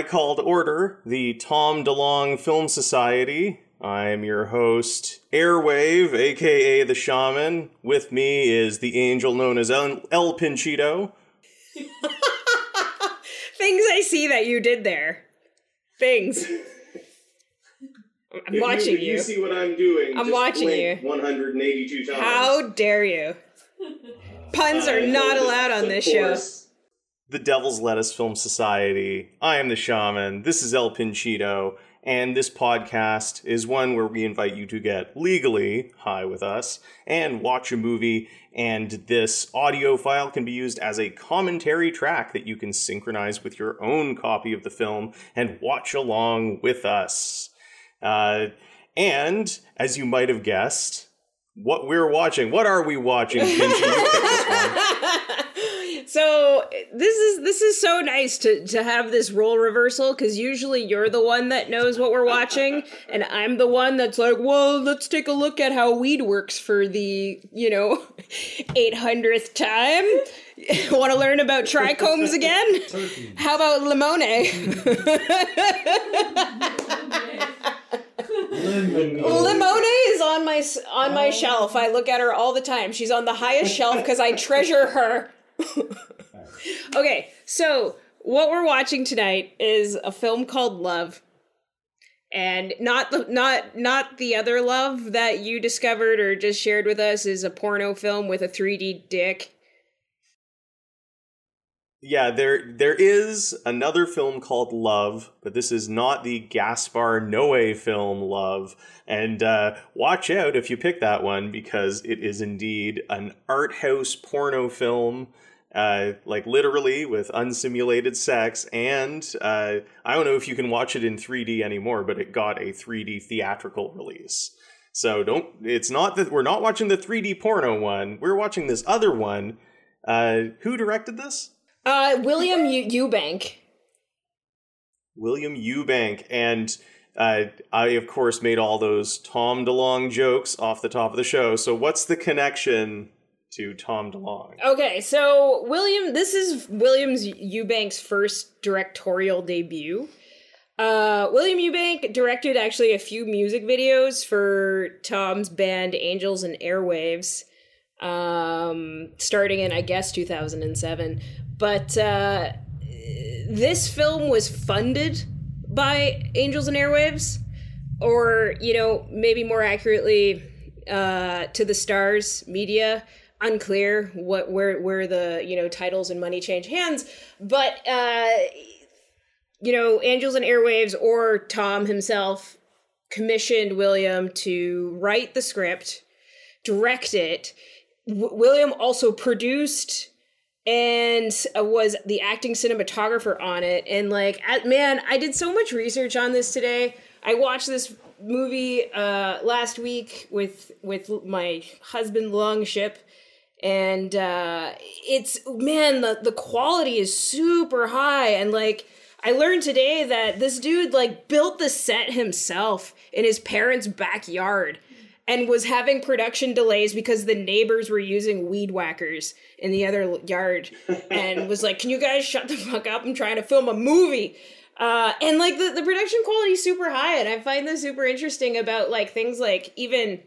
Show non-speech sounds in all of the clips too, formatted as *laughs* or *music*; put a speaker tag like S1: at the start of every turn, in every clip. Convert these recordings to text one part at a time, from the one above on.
S1: I called order the Tom DeLonge Film Society. I'm your host, Airwave, aka the Shaman. With me is the angel known as El, El Pinchito. *laughs*
S2: Things I see that you did there. Things. I'm watching you.
S1: You see what I'm doing.
S2: I'm watching you.
S1: 182 times.
S2: How dare you? Puns are not allowed on this show.
S1: The Devil's Lettuce Film Society. I am the Shaman. This is El Pinchito. And this podcast is one where we invite you to get legally high with us and watch a movie. And this audio file can be used as a commentary track that you can synchronize with your own copy of the film and watch along with us. Uh, and as you might have guessed, what we're watching, what are we watching? *laughs* Pinchy? You pick this one.
S2: So this is this is so nice to to have this role reversal because usually you're the one that knows what we're watching, *laughs* and I'm the one that's like, well, let's take a look at how weed works for the you know, *laughs* eight hundredth time. *laughs* Want to learn about trichomes again? How about limone? Limone is on my on my oh. shelf. I look at her all the time. She's on the highest shelf because I treasure her. *laughs* okay, so what we're watching tonight is a film called Love. And not the not not the other love that you discovered or just shared with us is a porno film with a 3D dick.
S1: Yeah, there there is another film called Love, but this is not the Gaspar Noé film Love. And uh, watch out if you pick that one because it is indeed an art house porno film, uh, like literally with unsimulated sex. And uh, I don't know if you can watch it in 3D anymore, but it got a 3D theatrical release. So don't. It's not that we're not watching the 3D porno one. We're watching this other one. Uh, who directed this?
S2: Uh William U- Eubank.
S1: William Eubank, and uh, I of course made all those Tom DeLonge jokes off the top of the show. So what's the connection to Tom DeLonge?
S2: Okay, so William, this is Williams Eubank's first directorial debut. Uh, William Eubank directed actually a few music videos for Tom's band Angels and Airwaves, um, starting in I guess 2007. But uh, this film was funded by Angels and Airwaves, or you know maybe more accurately, uh, to the Stars Media unclear what where where the you know titles and money change hands but uh you know angels and airwaves or tom himself commissioned william to write the script direct it. W- william also produced and was the acting cinematographer on it. And like at, man i did so much research on this today. I watched this movie uh last week with with my husband longship and uh it's man the the quality is super high. And like i learned today that this dude like built the set himself in his parents backyard and was having production delays because the neighbors were using weed whackers in the other yard *laughs* and was like can you guys shut the fuck up? I'm trying to film a movie. Uh, and like the, the production quality is super high and i find this super interesting about like things like even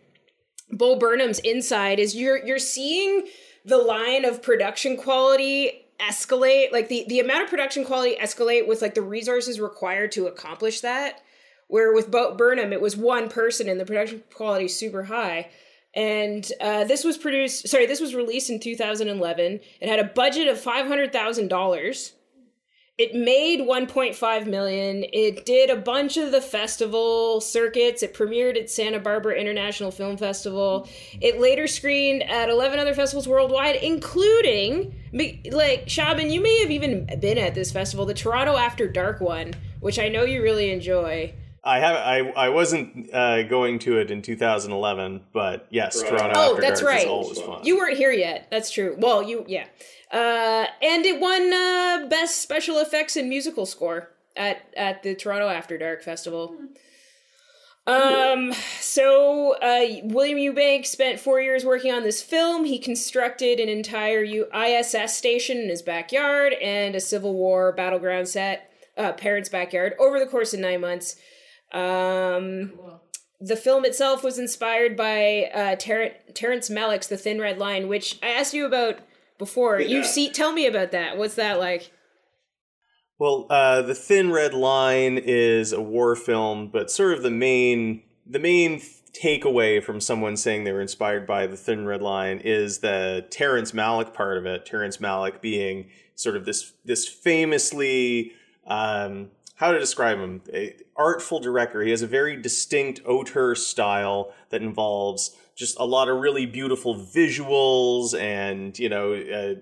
S2: Bo Burnham's inside is you're you're seeing the line of production quality escalate like the the amount of production quality escalate with like the resources required to accomplish that where with Bo Burnham it was one person and the production quality is super high. And uh, this was produced sorry this was released in 2011 it had a budget of $500000 it made 1.5 million. It did a bunch of the festival circuits. It premiered at santa barbara international film festival. It later screened at 11 other festivals worldwide including like shaman you may have even been at this festival the toronto after dark one which i know you really enjoy.
S1: I have I I wasn't uh, going to it in 2011, but yes,
S3: Right.
S1: Toronto
S2: Oh,
S1: After
S2: that's
S1: Dark is
S2: right.
S1: always fun.
S2: you weren't here yet. That's true. Well you yeah uh, and it won uh, best special effects and musical score at at the toronto after dark festival Um, so uh, William Eubank spent four years working on this film. He constructed an entire ISS station in his backyard and a Civil War battleground set. uh, parents' backyard over the course of nine months. Um, the film itself was inspired by uh, Ter- Terrence Malick's The Thin Red Line, which I asked you about before.
S1: Yeah.
S2: You see, tell me about that. What's that like?
S1: Well, uh, the Thin Red Line is a war film, but sort of the main the main takeaway from someone saying they were inspired by the Thin Red Line is the Terrence Malick part of it. Terrence Malick being sort of this this famously um, how to describe him a artful director. He has a very distinct auteur style that involves just a lot of really beautiful visuals and you know. Uh,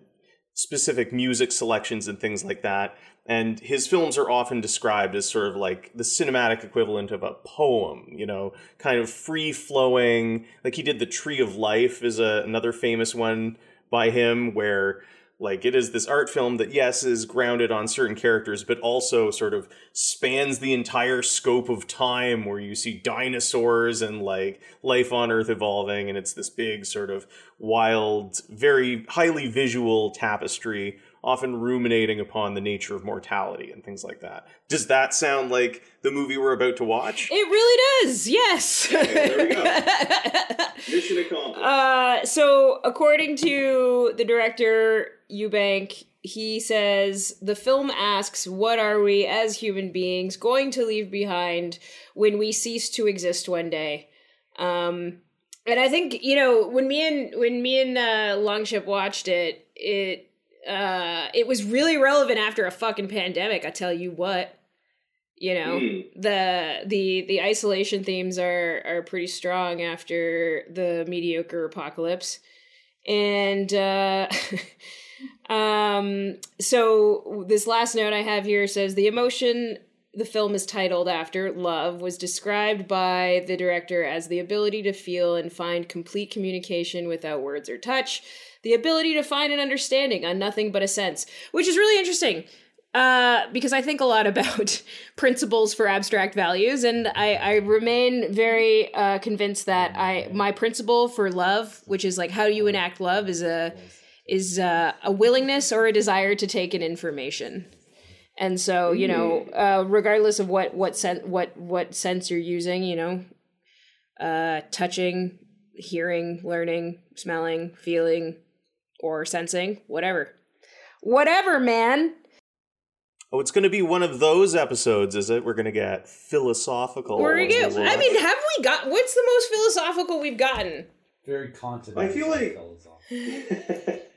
S1: specific music selections and things like that. And his films are often described as sort of like the cinematic equivalent of a poem, you know, kind of free flowing. Like he did The Tree of Life is a, another famous one by him where like it is this art film that yes is grounded on certain characters but also sort of spans the entire scope of time where you see dinosaurs and like life on earth evolving and it's this big sort of wild very highly visual tapestry often ruminating upon the nature of mortality and things like that does that sound like the movie we're about to watch
S2: It really does. Yes.
S1: there we go. *laughs* mission accomplished
S2: Uh, so according to the director Eubank, he says the film asks, "What are we as human beings going to leave behind when we cease to exist one day?" Um, and I think you know when me and when me and uh, Longship watched it, it uh, it was really relevant after a fucking pandemic. I tell you what. You know
S1: Hmm.
S2: the the the isolation themes are are pretty strong after the mediocre apocalypse and uh *laughs* um so this last note i have here says the emotion the film is titled after love was described by the director as the ability to feel and find complete communication without words or touch the ability to find an understanding on nothing but a sense which is really interesting uh, because I think a lot *laughs* about principles for abstract values, and I, I remain very uh, convinced that I my principle for love, which is like how do you enact love, is a is uh, a willingness or a desire to take in information. And so, you know, uh, regardless of what what sen- what what sense you're using, you know, uh, touching, hearing, learning, smelling, feeling, or sensing, whatever, whatever, man.
S1: Oh, it's going to be one of those episodes, is it? We're going to get philosophical.
S2: We're gonna get, I mean, have we got what's the most philosophical we've gotten?
S3: Very continental.
S1: I feel like-
S3: philosophy. *laughs*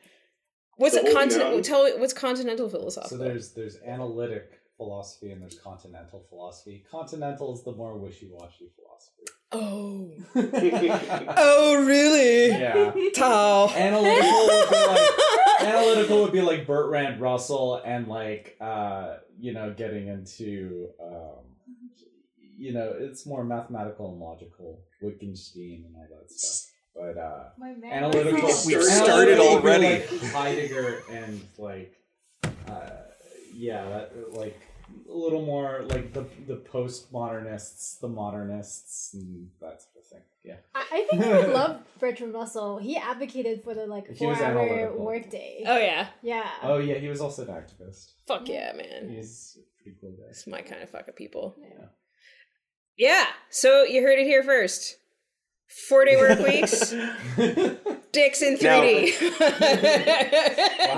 S2: What's
S1: The
S2: a continental? Tell me what's continental
S3: philosophy.
S2: So
S3: there's there's analytic philosophy and there's continental philosophy. Continental is the more wishy-washy philosophy.
S2: oh, *laughs* oh, really?
S3: Yeah.
S2: Tao.
S3: Analytical would be like *laughs* analytical would be like Bertrand Russell and like uh you know getting into um you know it's more mathematical and logical Wittgenstein and all that stuff. But uh
S4: My
S3: analytical
S1: We've started already.
S3: like Heidegger and like uh yeah that like a little more like the the postmodernists, the modernists and that sort of thing. Yeah.
S4: I, I think I would love Bertrand Russell. He advocated for the like
S3: He
S4: four hour
S3: analytical.
S4: workday.
S2: Oh yeah.
S4: Yeah.
S3: Oh yeah, he was also an activist.
S2: Fuck yeah, man.
S3: He's a pretty cool guy.
S2: It's my kind of fucking people.
S3: Yeah.
S2: Yeah. So you heard it here first. Four day work *laughs* weeks. Dicks in 3D.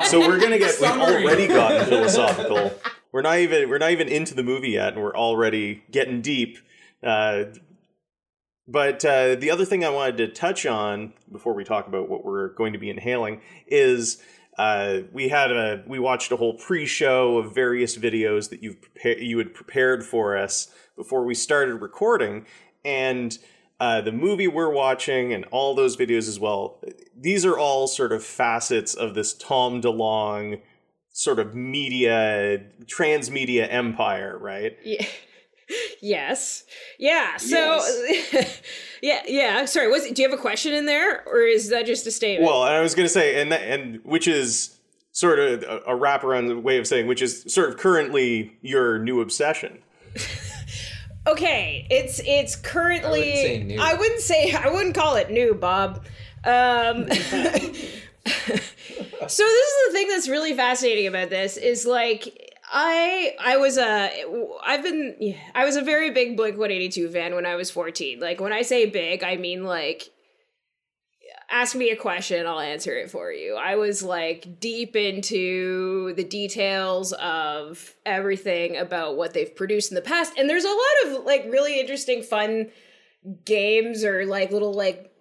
S1: so we're gonna get. We've already gotten philosophical. We're not even. We're not even into the movie yet, and we're already getting deep. Uh, but uh, the other thing I wanted to touch on before we talk about what we're going to be inhaling is uh, we had a we watched a whole pre-show of various videos that you've prepared you had prepared for us before we started recording, and uh, the movie we're watching and all those videos as well. These are all sort of facets of this Tom DeLonge sort of media transmedia empire, right?
S2: yeah. *laughs* Yes. Yeah. So *laughs* yeah, yeah. Sorry, was do you have a question in there or is that just a statement?
S1: Well, I was going to say, and that, and which is sort of a, a wraparound way of saying, which is sort of currently your new obsession. *laughs*
S2: Okay, it's it's currently.
S5: I wouldn't say new.
S2: I wouldn't say. I wouldn't call it new, Bob. Um, *laughs* so this is the thing that's really fascinating about this is like I I was a I've been yeah, I was a very big Blink 182 fan when I was 14. Like when I say big, I mean like ask me a question, I'll answer it for you. I was like deep into the details of everything about what they've produced in the past. And there's a lot of like really interesting fun games or like little like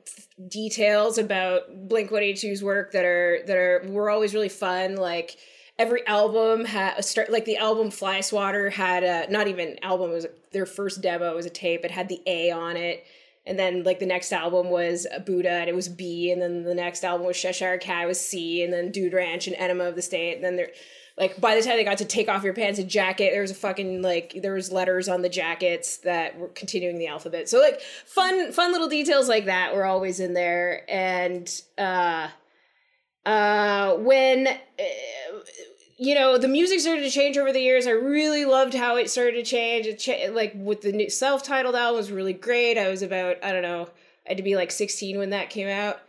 S2: details about Blink 182's work that are that are were always really fun like every album had a start like the album Fly Swatter had a not even album it was their first demo it was a tape it had the A on it and then like the next album was Buddha and it was B and then the next album was Cheshire Cat was C and then Dude Ranch and Enema of the State and then there like by the time they got to take off your pants and jacket there was a fucking like there was letters on the jackets that were continuing the alphabet. So like fun fun little details like that were always in there. And uh uh when uh, you know the music started to change over the years. I really loved how it started to change. It cha- like with the new self-titled album was really great. I was about i don't know i had to be like 16 when that came out.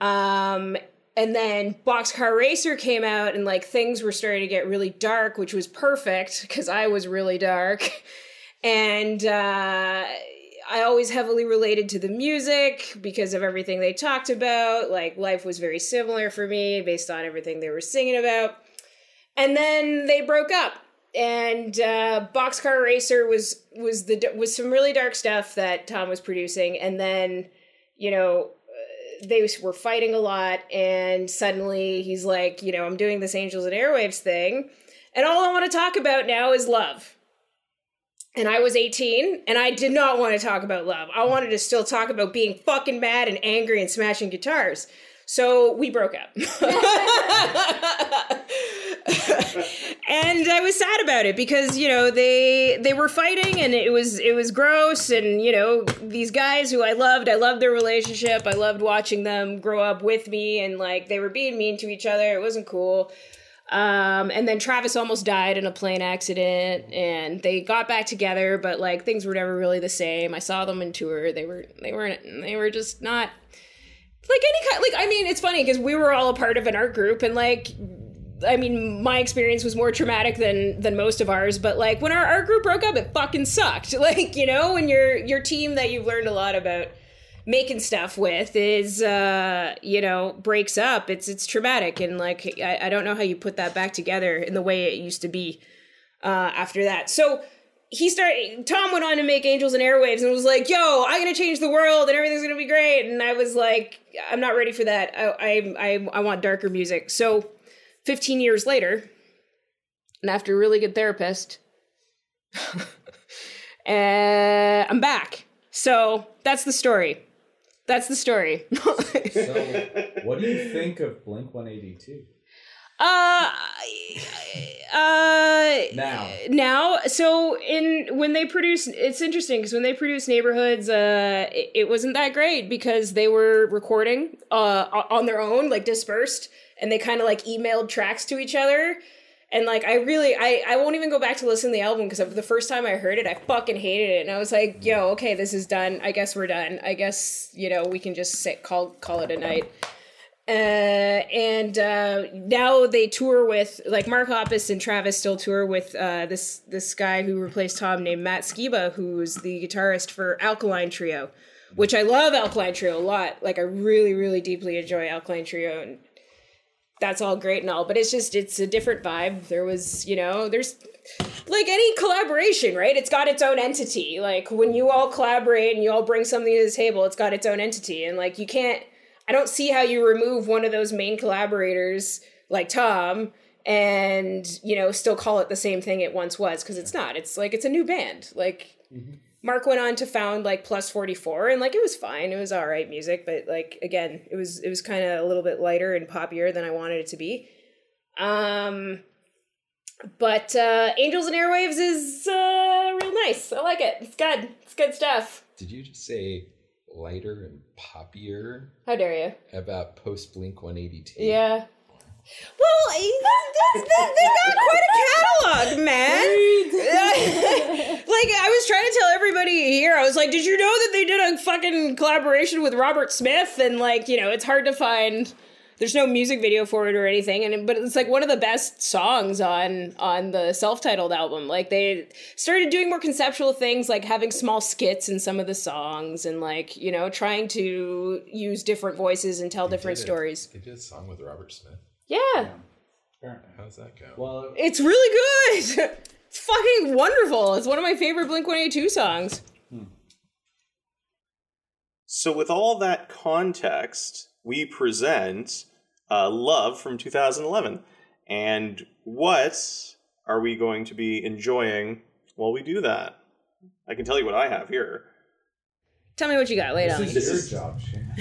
S2: Um and then boxcar racer came out and like things were starting to get really dark which was perfect because i was really dark. And uh I always heavily related to the music because of everything they talked about. Like, life was very similar for me based on everything they were singing about. And then they broke up. And uh, Boxcar Racer was was the was some really dark stuff that Tom was producing, and then you know uh, they were fighting a lot, and suddenly he's like, you know, I'm doing this Angels and Airwaves thing, and all I want to talk about now is love and I was 18 and I did not want to talk about love. I wanted to still talk about being fucking mad and angry and smashing guitars. So we broke up. *laughs* and I was sad about it because, you know, they they were fighting and it was it was gross and, you know, these guys who I loved, I loved their relationship. I loved watching them grow up with me and like they were being mean to each other. It wasn't cool. Um, and then Travis almost died in a plane accident, and they got back together, but like things were never really the same. I saw them in tour; they were they weren't they were just not like any kind. Like I mean, it's funny because we were all a part of an art group, and like I mean, my experience was more traumatic than than most of ours. But like when our art group broke up, it fucking sucked. *laughs* Like you know, when your your team that you've learned a lot about making stuff with is uh you know breaks up it's it's traumatic and like I, I don't know how you put that back together in the way it used to be uh after that so he started tom went on to make angels and airwaves and was like yo i'm gonna change the world and everything's gonna be great. And i was like i'm not ready for that. I i i, want darker music. So 15 years later and after a really good therapist uh, *laughs* i'm back. So that's the story. That's the story. *laughs*
S3: So, what do you think of Blink 182?
S2: Uh uh
S3: Now.
S2: now? So in when they produced it's interesting because when they produced neighborhoods uh it, it wasn't that great because they were recording uh on their own like dispersed and they kind of like emailed tracks to each other. And like i really i i won't even go back to listen to the album because the first time i heard it i fucking hated it and i was like yo okay this is done. I guess we're done. I guess you know we can just sit call call it a night uh, and uh, now they tour with like Mark Hoppus and Travis still tour with uh, this this guy who replaced Tom named Matt Skiba, who's the guitarist for Alkaline Trio, which I love Alkaline Trio a lot. Like I really really deeply enjoy Alkaline Trio, and that's all great and all, but it's just it's a different vibe. There was you know there's like any collaboration, right? It's got its own entity. Like when you all collaborate and you all bring something to the table, it's got its own entity, and like you can't I don't see how you remove one of those main collaborators like Tom and you know still call it the same thing it once was because it's not. It's like it's a new band. Like Mark went on to found like Plus 44 and like it was fine. It was all right music, but like again, it was it was kind of a little bit lighter and poppier than I wanted it to be. Um but uh Angels and Airwaves is uh real nice. I like it. It's good. It's good stuff.
S5: Did you just say lighter and poppier
S2: How dare you?
S5: about post Blink 182?
S2: Yeah. Well, that's, that's, they got quite a catalog, man. *laughs* like, I was trying to tell everybody here, I was like, did you know that they did a fucking collaboration with Robert Smith? And, like, you know, it's hard to find there's no music video for it or anything, and but it's like one of the best songs on on the self-titled album. Like they started doing more conceptual things, like having small skits in some of the songs, and like you know trying to use different voices and tell different
S5: did it.
S2: stories.
S5: They did a song with Robert Smith.
S2: Yeah,
S3: Apparently.
S5: How's that go?
S3: Well,
S2: it's really good. *laughs* it's fucking wonderful. It's one of my favorite Blink One Eighty Two songs. Hmm.
S1: So, with all that context, we present uh, Love from 2011. And what are we going to be enjoying while we do that? I can tell you what I have here.
S2: Tell me what you got. Lay it on me.
S3: this is your job, Shane.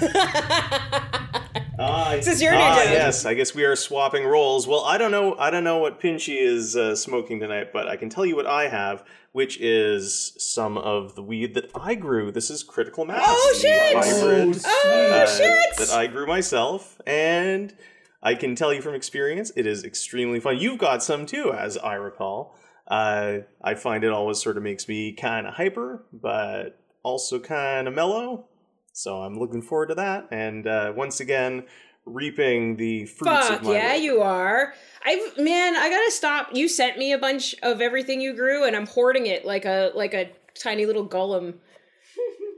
S3: *laughs* *laughs*
S1: Ah, *laughs*
S2: This is your new
S1: ah,
S2: job.
S1: yes. I guess we are swapping roles. Well, I don't know. I don't know what Pinchy is uh, smoking tonight, but I can tell you what I have, which is some of the weed that I grew. This is Critical Mass.
S2: Oh, shit!
S1: hybrid,
S2: Oh
S1: uh,
S2: shit!
S1: that I grew myself, and I can tell you from experience, it is extremely fun. You've got some too, as I recall. Uh, I find it always sort of makes me kind of hyper, but also kind of mellow. So I'm looking forward to that, and uh, once again, reaping the fruits
S2: Fuck
S1: of my
S2: yeah,
S1: labor.
S2: you are. I've man, I gotta stop. You sent me a bunch of everything you grew, and I'm hoarding it like a like a tiny little golem.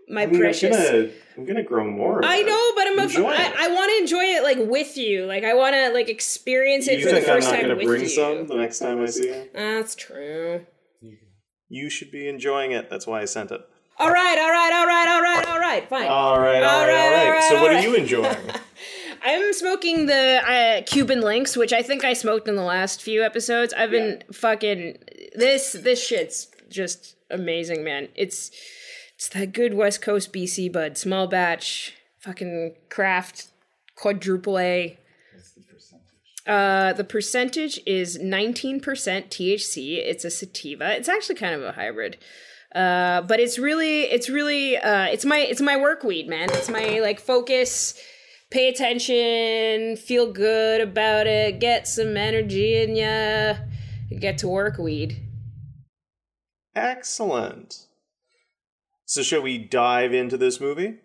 S2: My *laughs*
S1: I mean,
S2: precious.
S1: I'm gonna, I'm gonna grow more.
S2: I
S1: it.
S2: know, but I'm a,
S1: Enjoy
S2: I. I want to enjoy it like with you. Like I want to like experience it
S1: You
S2: for the
S1: think I'm
S2: first
S1: not
S2: time
S1: gonna
S2: with
S1: bring
S2: you.
S1: some the next time I see you?
S2: That's true.
S1: You should be enjoying it. That's why I sent it.
S2: All right, all right, all right, all right, all right. Fine.
S1: All right, all
S2: All
S1: right, all
S2: right,
S1: right.
S2: all
S1: So,
S2: right,
S1: what
S2: all
S1: are you enjoying? *laughs*
S2: I'm smoking the uh, Cuban Links, which I think I smoked in the last few episodes. I've been fucking this this shit's just amazing, man. It's it's that good West Coast BC bud, small batch, fucking craft, quadruple A. Uh, the percentage is 19% THC. It's a sativa. It's actually kind of a hybrid. Uh, but it's really, it's really, uh, it's my, it's my work weed, man. It's my like focus, pay attention, feel good about it, get some energy in ya, get to work weed.
S1: Excellent. So, shall we dive into this movie?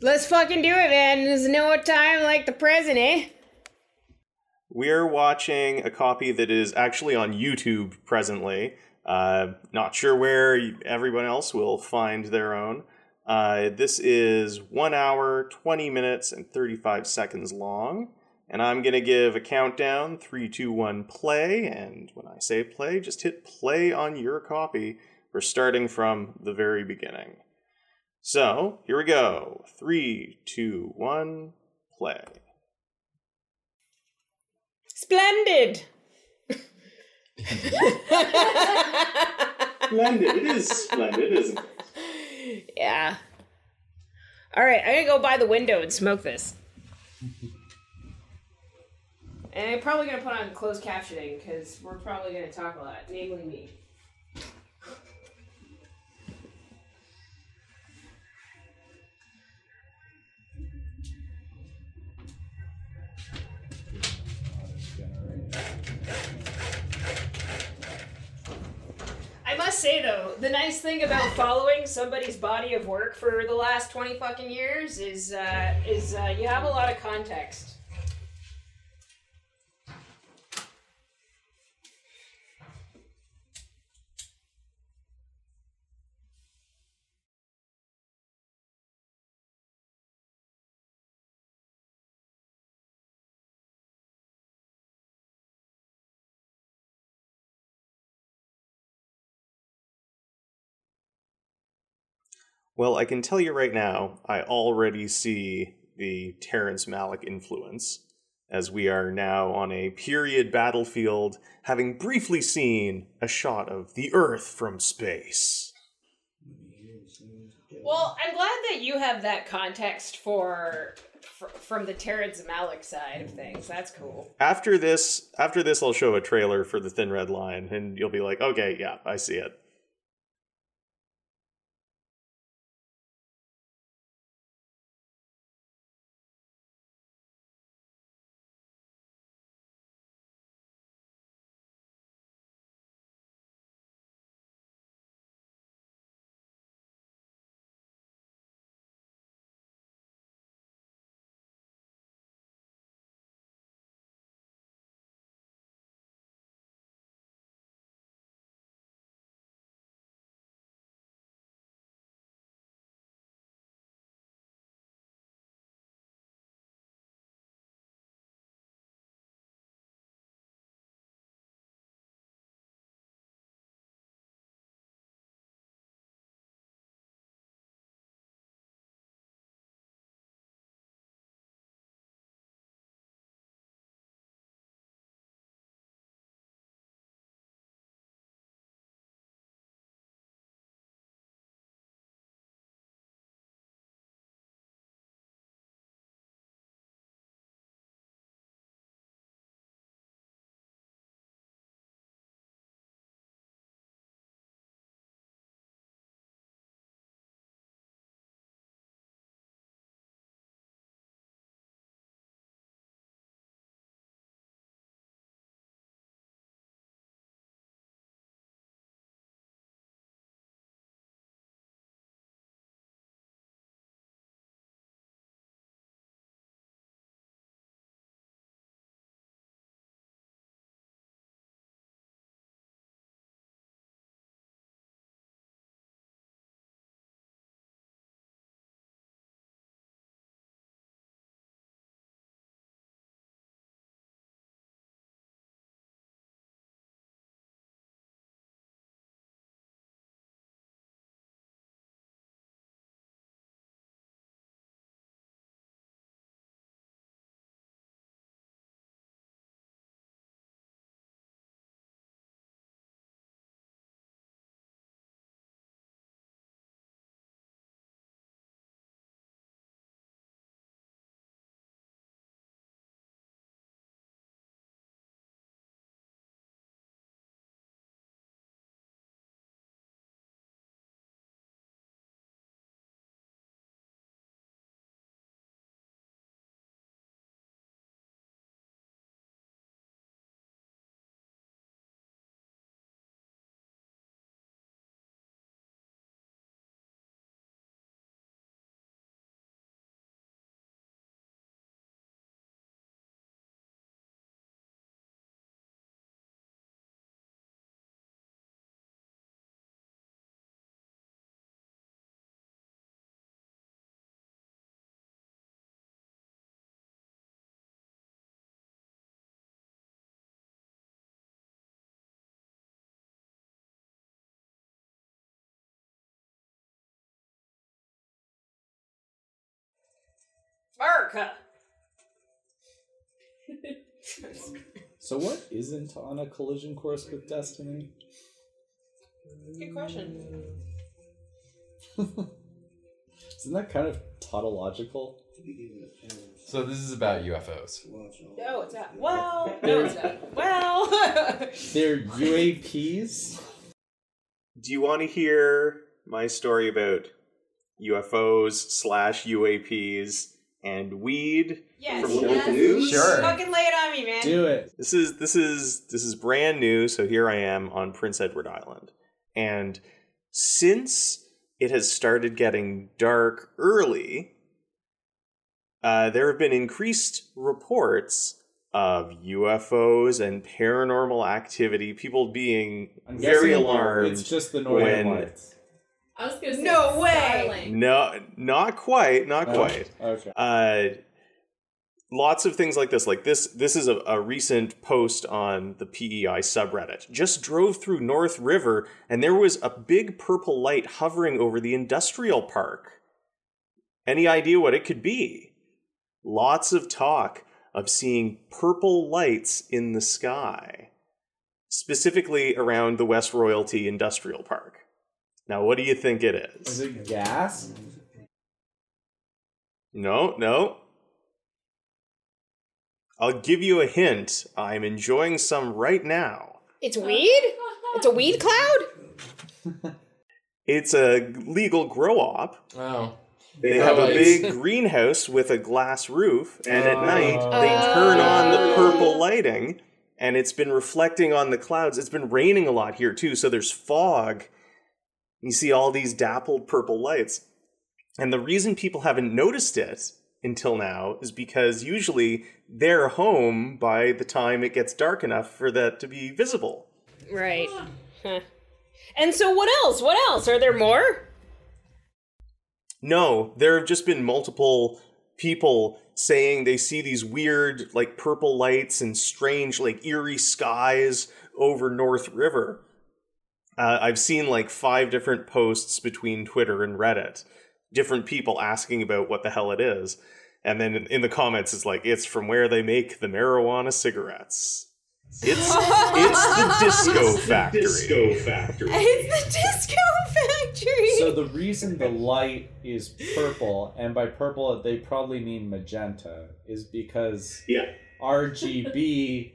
S2: Let's fucking do it, man. There's no time like the present, eh?
S1: We're watching a copy that is actually on YouTube presently. Uh, not sure where everyone else will find their own. Uh, this is one hour, 20 minutes, and 35 seconds long. And I'm going to give a countdown three, two, one, play. And when I say play, just hit play on your copy. We're starting from the very beginning. So here we go. Three, two, one, play.
S2: Splendid. *laughs* *laughs*
S1: Splendid. It is splendid, isn't it? *laughs*
S2: Yeah. All right, I'm gonna go by the window and smoke this. And I'm probably gonna put on closed captioning because we're probably gonna talk a lot, namely me. Say though, the nice thing about following somebody's body of work for the last twenty fucking years is uh, is uh, you have a lot of context.
S1: Well, I can tell you right now, I already see the Terrence Malick influence, as we are now on a period battlefield, having briefly seen a shot of the Earth from space.
S2: Well, I'm glad that you have that context for, fr from the Terrence Malick side of things. That's cool.
S1: After this, after this, I'll show a trailer for the Thin Red Line, and you'll be like, "Okay, yeah, I see it."
S2: America.
S3: So what isn't on a collision course with destiny?
S2: Good question.
S3: Isn't that kind of tautological?
S5: So this is about UFOs.
S2: No, it's not. Well, *laughs* no, it's not. Well. *laughs*
S3: They're UAPs.
S1: Do you want to hear my story about UFOs slash UAPs and weed
S2: yes.
S1: from
S4: Yes.
S1: news?
S5: Sure.
S2: Fucking lay it on me, man.
S3: Do it.
S1: This is this is this is brand new, so here I am on Prince Edward Island. And since it has started getting dark early, uh, there have been increased reports of UFOs and paranormal activity, people being
S3: I'm
S1: very alarmed.
S3: It's just the Northern
S1: when-
S3: Lights.
S4: I was gonna say
S2: No way.
S4: Starlink.
S1: No, not quite, not
S3: Oh,
S1: quite.
S3: Okay.
S1: uh, lots of things like this like this this is a, a recent post on the pei subreddit just drove through north river and there was a big purple light hovering over the industrial park any idea what it could be lots of talk of seeing purple lights in the sky specifically around the west royalty industrial park now what do you think it is
S3: Is it gas?
S1: no, no. I'll give you a hint. I'm enjoying some right now.
S2: It's weed? It's a weed cloud? *laughs*
S1: It's a legal grow op.
S5: Oh.
S1: They have a big greenhouse with a glass roof, and at night oh. they
S2: Oh.
S1: turn on the oh. purple lighting, and it's been reflecting on the clouds. It's been raining a lot here too, so there's fog. You see all these dappled purple lights. And the reason people haven't noticed it until now is because usually they're home by the time it gets dark enough for that to be visible.
S2: Right. Huh. And so what else? What else? Are there more?
S1: No, there have just been multiple people saying they see these weird, like purple lights and strange, like eerie skies over North River. Uh, I've seen like five different posts between Twitter and Reddit, different people asking about what the hell it is. And then in- in the comments, it's like, it's from where they make the marijuana cigarettes. It's *laughs* it's the disco factory. Disco factory.
S2: It's the disco factory.
S3: So the reason the light is purple, and by purple they probably mean magenta, is because
S1: Yeah.
S3: RGB,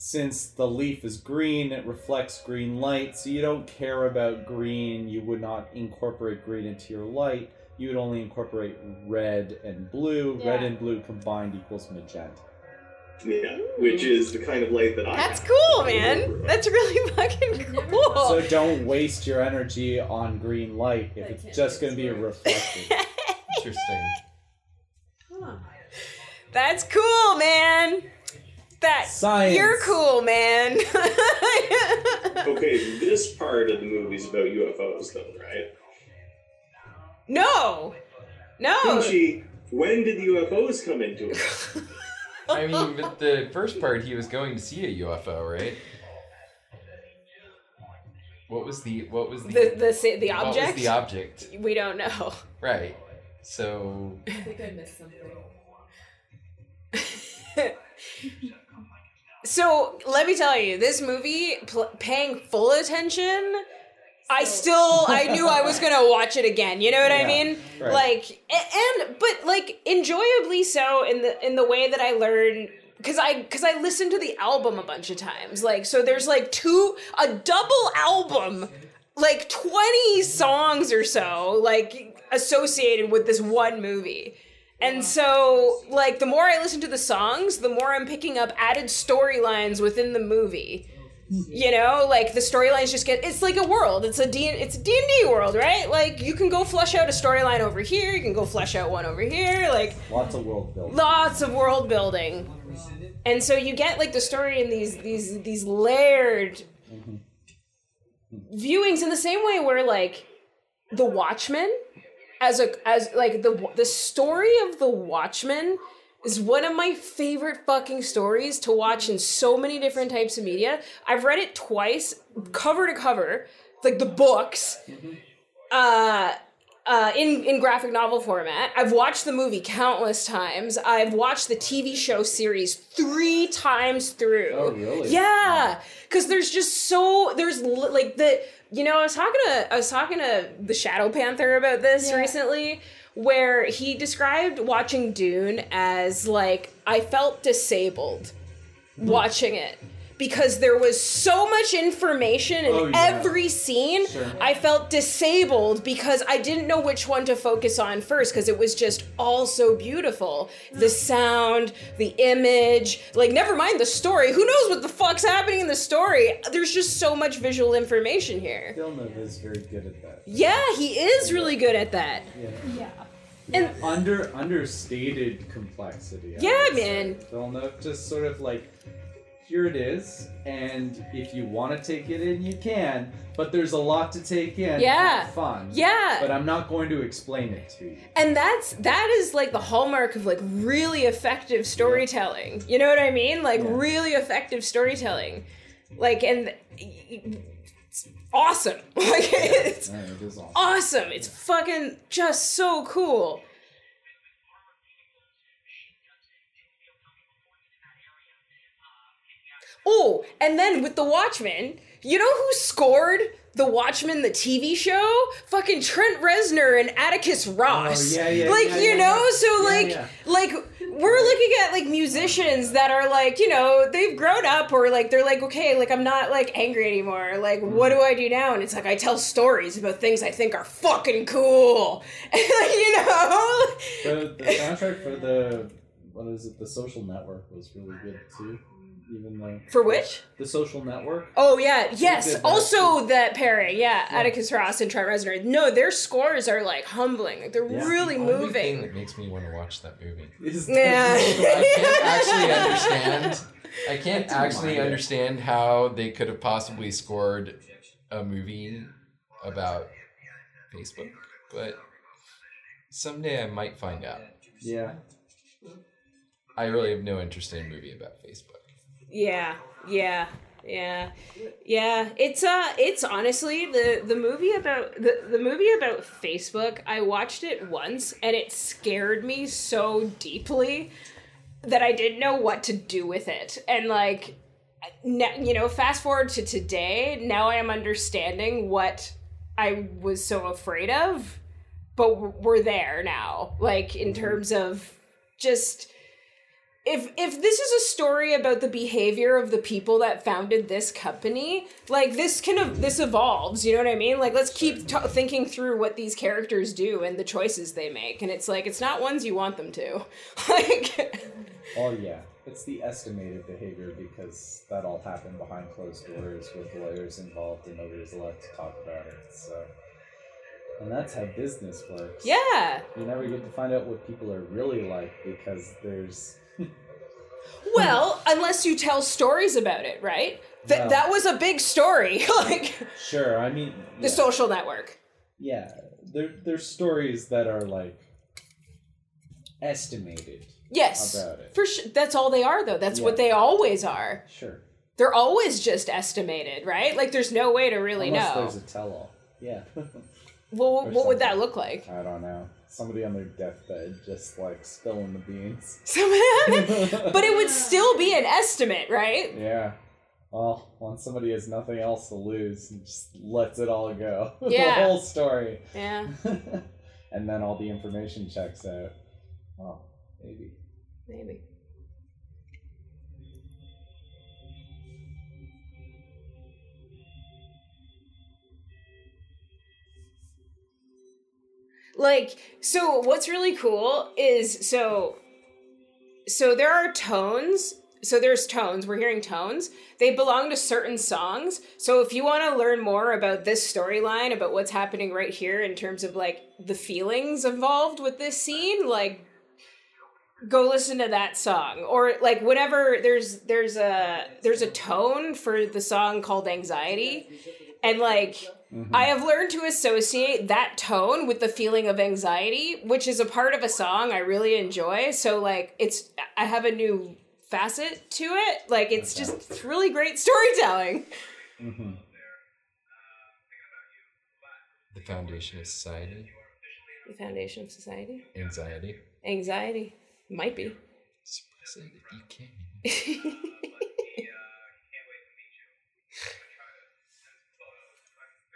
S3: since the leaf is green, it reflects green light. So you don't care about green. You would not incorporate green into your light. You would only incorporate red and blue. Red and blue combined equals magenta.
S1: Yeah, which is the kind of light that I.
S2: That's
S1: have.
S2: cool, man. That's really *laughs* fucking cool.
S3: So don't waste your energy on green light if it's just going to be reflected. *laughs*
S5: Interesting.
S2: That's cool, man. That
S3: Science.
S2: you're cool, man. *laughs*
S1: Okay, this part of the movie's about UFOs, though, right?
S2: no, no.
S1: Pinchy, when did the UFOs come into it? *laughs*
S5: I mean, but the first part, he was going to see a UFO, right? What was the what was the
S2: The the sa- the
S5: what was
S2: object.
S5: the object?
S2: we don't know. *laughs*
S5: Right. So
S4: I think I missed something.
S2: So let me tell you, this movie, pl- paying full attention, I still I knew I was gonna watch it again. You know what I mean?
S3: right.
S2: Like, a- and but like enjoyably so in the in the way that I learned. Cause I, cause I listened to the album a bunch of times. Like, so there's like two, a double album, like 20 songs or so, like associated with this one movie. And so, like, the more I listen to the songs, the more I'm picking up added storylines within the movie. Mm-hmm. You know, like the storylines just get it's like a world. It's a D it's a D&D world, right? Like you can go flesh out a storyline over here, you can go flesh out one over here, like
S3: Lots of world building.
S2: lots of world building. And so you get like the story in these these these layered mm-hmm. viewings in the same way where like the Watchmen as a as like the the story of the Watchmen is one of my favorite fucking stories to watch in so many different types of media. I've read it twice, cover to cover, like the books. Uh uh, in in graphic novel format. I've watched the movie countless times. I've watched the TV show series three times through.
S3: Oh, really?
S2: Yeah, because there's just so there's li- like the you know I was talking to I was talking to the Shadow Panther about this
S4: Yeah.
S2: recently, where he described watching Dune as like I felt disabled watching it because there was so much information in
S3: Oh, yeah.
S2: every scene.
S3: Sure.
S2: I felt disabled because I didn't know which one to focus on first because it was just all so beautiful. The sound, the image, like never mind the story. Who knows what the fuck's happening in the story? There's just so much visual information here.
S3: Villeneuve is very good at that.
S2: Yeah, he is really good at that.
S3: Yeah.
S4: Yeah.
S2: And
S3: Under understated complexity. I
S2: Yeah,
S3: would say.
S2: man.
S3: Villeneuve just sort of like, here it is, and if you want to take it in, you can. But there's a lot to take in.
S2: Yeah.
S3: Have fun.
S2: yeah.
S3: But I'm not going to explain it to you.
S2: and that's that is like the hallmark of like really effective storytelling you know what i mean like
S3: Yeah.
S2: really effective storytelling like and it's awesome *laughs* like it's
S3: Yeah, it is awesome.
S2: awesome it's fucking just so cool oh and then with the watchmen you know who scored the Watchmen, the TV show, fucking Trent Reznor and Atticus oh, Ross.
S3: Oh, yeah, yeah,
S2: like
S3: yeah,
S2: you
S3: yeah,
S2: know,
S3: yeah.
S2: so like, like we're looking at like musicians that are like, you know, they've grown up or like they're like, okay, like I'm not like angry anymore. Like, what do mm-hmm. I do now? And it's like I tell stories about things I think are fucking cool. Like, *laughs* you know,
S3: The, the soundtrack for the what is it? The Social Network was really good too. Even though
S2: for which?
S3: the Social Network.
S2: Oh yeah, yes.
S3: that
S2: Also that pairing, yeah, Atticus Ross and Trent Reznor. No, their scores are like humbling. Like they're
S3: Yeah.
S2: really
S5: Only thing
S2: moving.
S5: that makes me want to watch that movie.
S3: Is
S2: Yeah. *laughs*
S5: I can't actually understand. *laughs* I can't
S3: didn't
S5: actually
S3: mind
S5: understand how they could have possibly scored a movie about Facebook, but someday I might find out.
S3: Yeah.
S5: I really have no interest in a movie about Facebook.
S2: Yeah, yeah, yeah, yeah. It's uh, it's honestly the the movie about the the movie about Facebook. I watched it once and it scared me so deeply that I didn't know what to do with it. And like, now, you know, fast forward to today. Now I am understanding what I was so afraid of, but we're there now. Like in terms of just if if this is a story about the behavior of the people that founded this company like this kind of this evolves you know what i mean like let's keep t- thinking through what these characters do and the choices they make and it's like it's not ones you want them to *laughs* like
S3: Oh yeah. It's the estimated behavior because that all happened behind closed doors with lawyers involved and nobody's allowed to talk about it. So and that's how business works.
S2: yeah
S3: You never get to find out what people are really like because there's
S2: well unless you tell stories about it right Th-
S3: No.
S2: that was a big story *laughs* like
S3: sure, I mean
S2: the social network
S3: Yeah, there there's stories that are like estimated.
S2: yes
S3: About it.
S2: for sure that's all they are though that's what they always are
S3: Sure.
S2: they're always just estimated right like there's no way to really
S3: Unless
S2: know
S3: there's a tell-all. Yeah. *laughs*
S2: Well,
S3: Or
S2: what would that look like?
S3: I don't know. Somebody on their deathbed just like spilling the beans. *laughs* *laughs*
S2: but it would still be an estimate, right?
S3: Yeah. Well, once somebody has nothing else to lose, and just lets it all go. *laughs*
S2: Yeah.
S3: the whole story.
S2: Yeah,
S3: and then all the information checks out. Well, maybe.
S2: maybe. Like, so what's really cool is so so there are tones so there's tones we're hearing tones. They belong to certain songs. So if you want to learn more about this storyline about what's happening right here in terms of like the feelings involved with this scene like go listen to that song. Or like whatever there's there's a there's a tone for the song called anxiety. And like I have learned to associate that tone with the feeling of anxiety, which is a part of a song I really enjoy. So like it's I have a new facet to it. Like it's just it's really great storytelling.
S3: hmm
S5: The foundation of society.
S2: The foundation of society.
S5: Anxiety.
S2: Anxiety. Might be.
S5: Suppress it if you *laughs* can.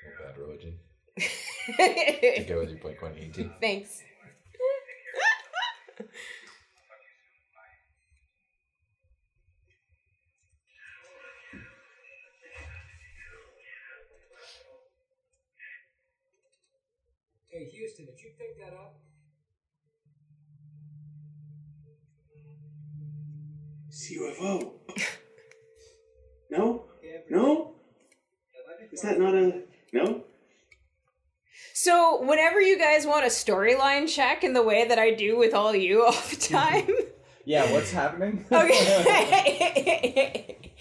S5: Not bad religion. To go with your Blink 182. *laughs*
S2: Thanks.
S6: Hey, Houston, did you pick that up?
S1: UFO. *laughs* No? No? Is that not a no?
S2: So, whenever you guys want a storyline check in the way that I do with all you all the time,
S3: Yeah, what's happening? *laughs*
S2: okay.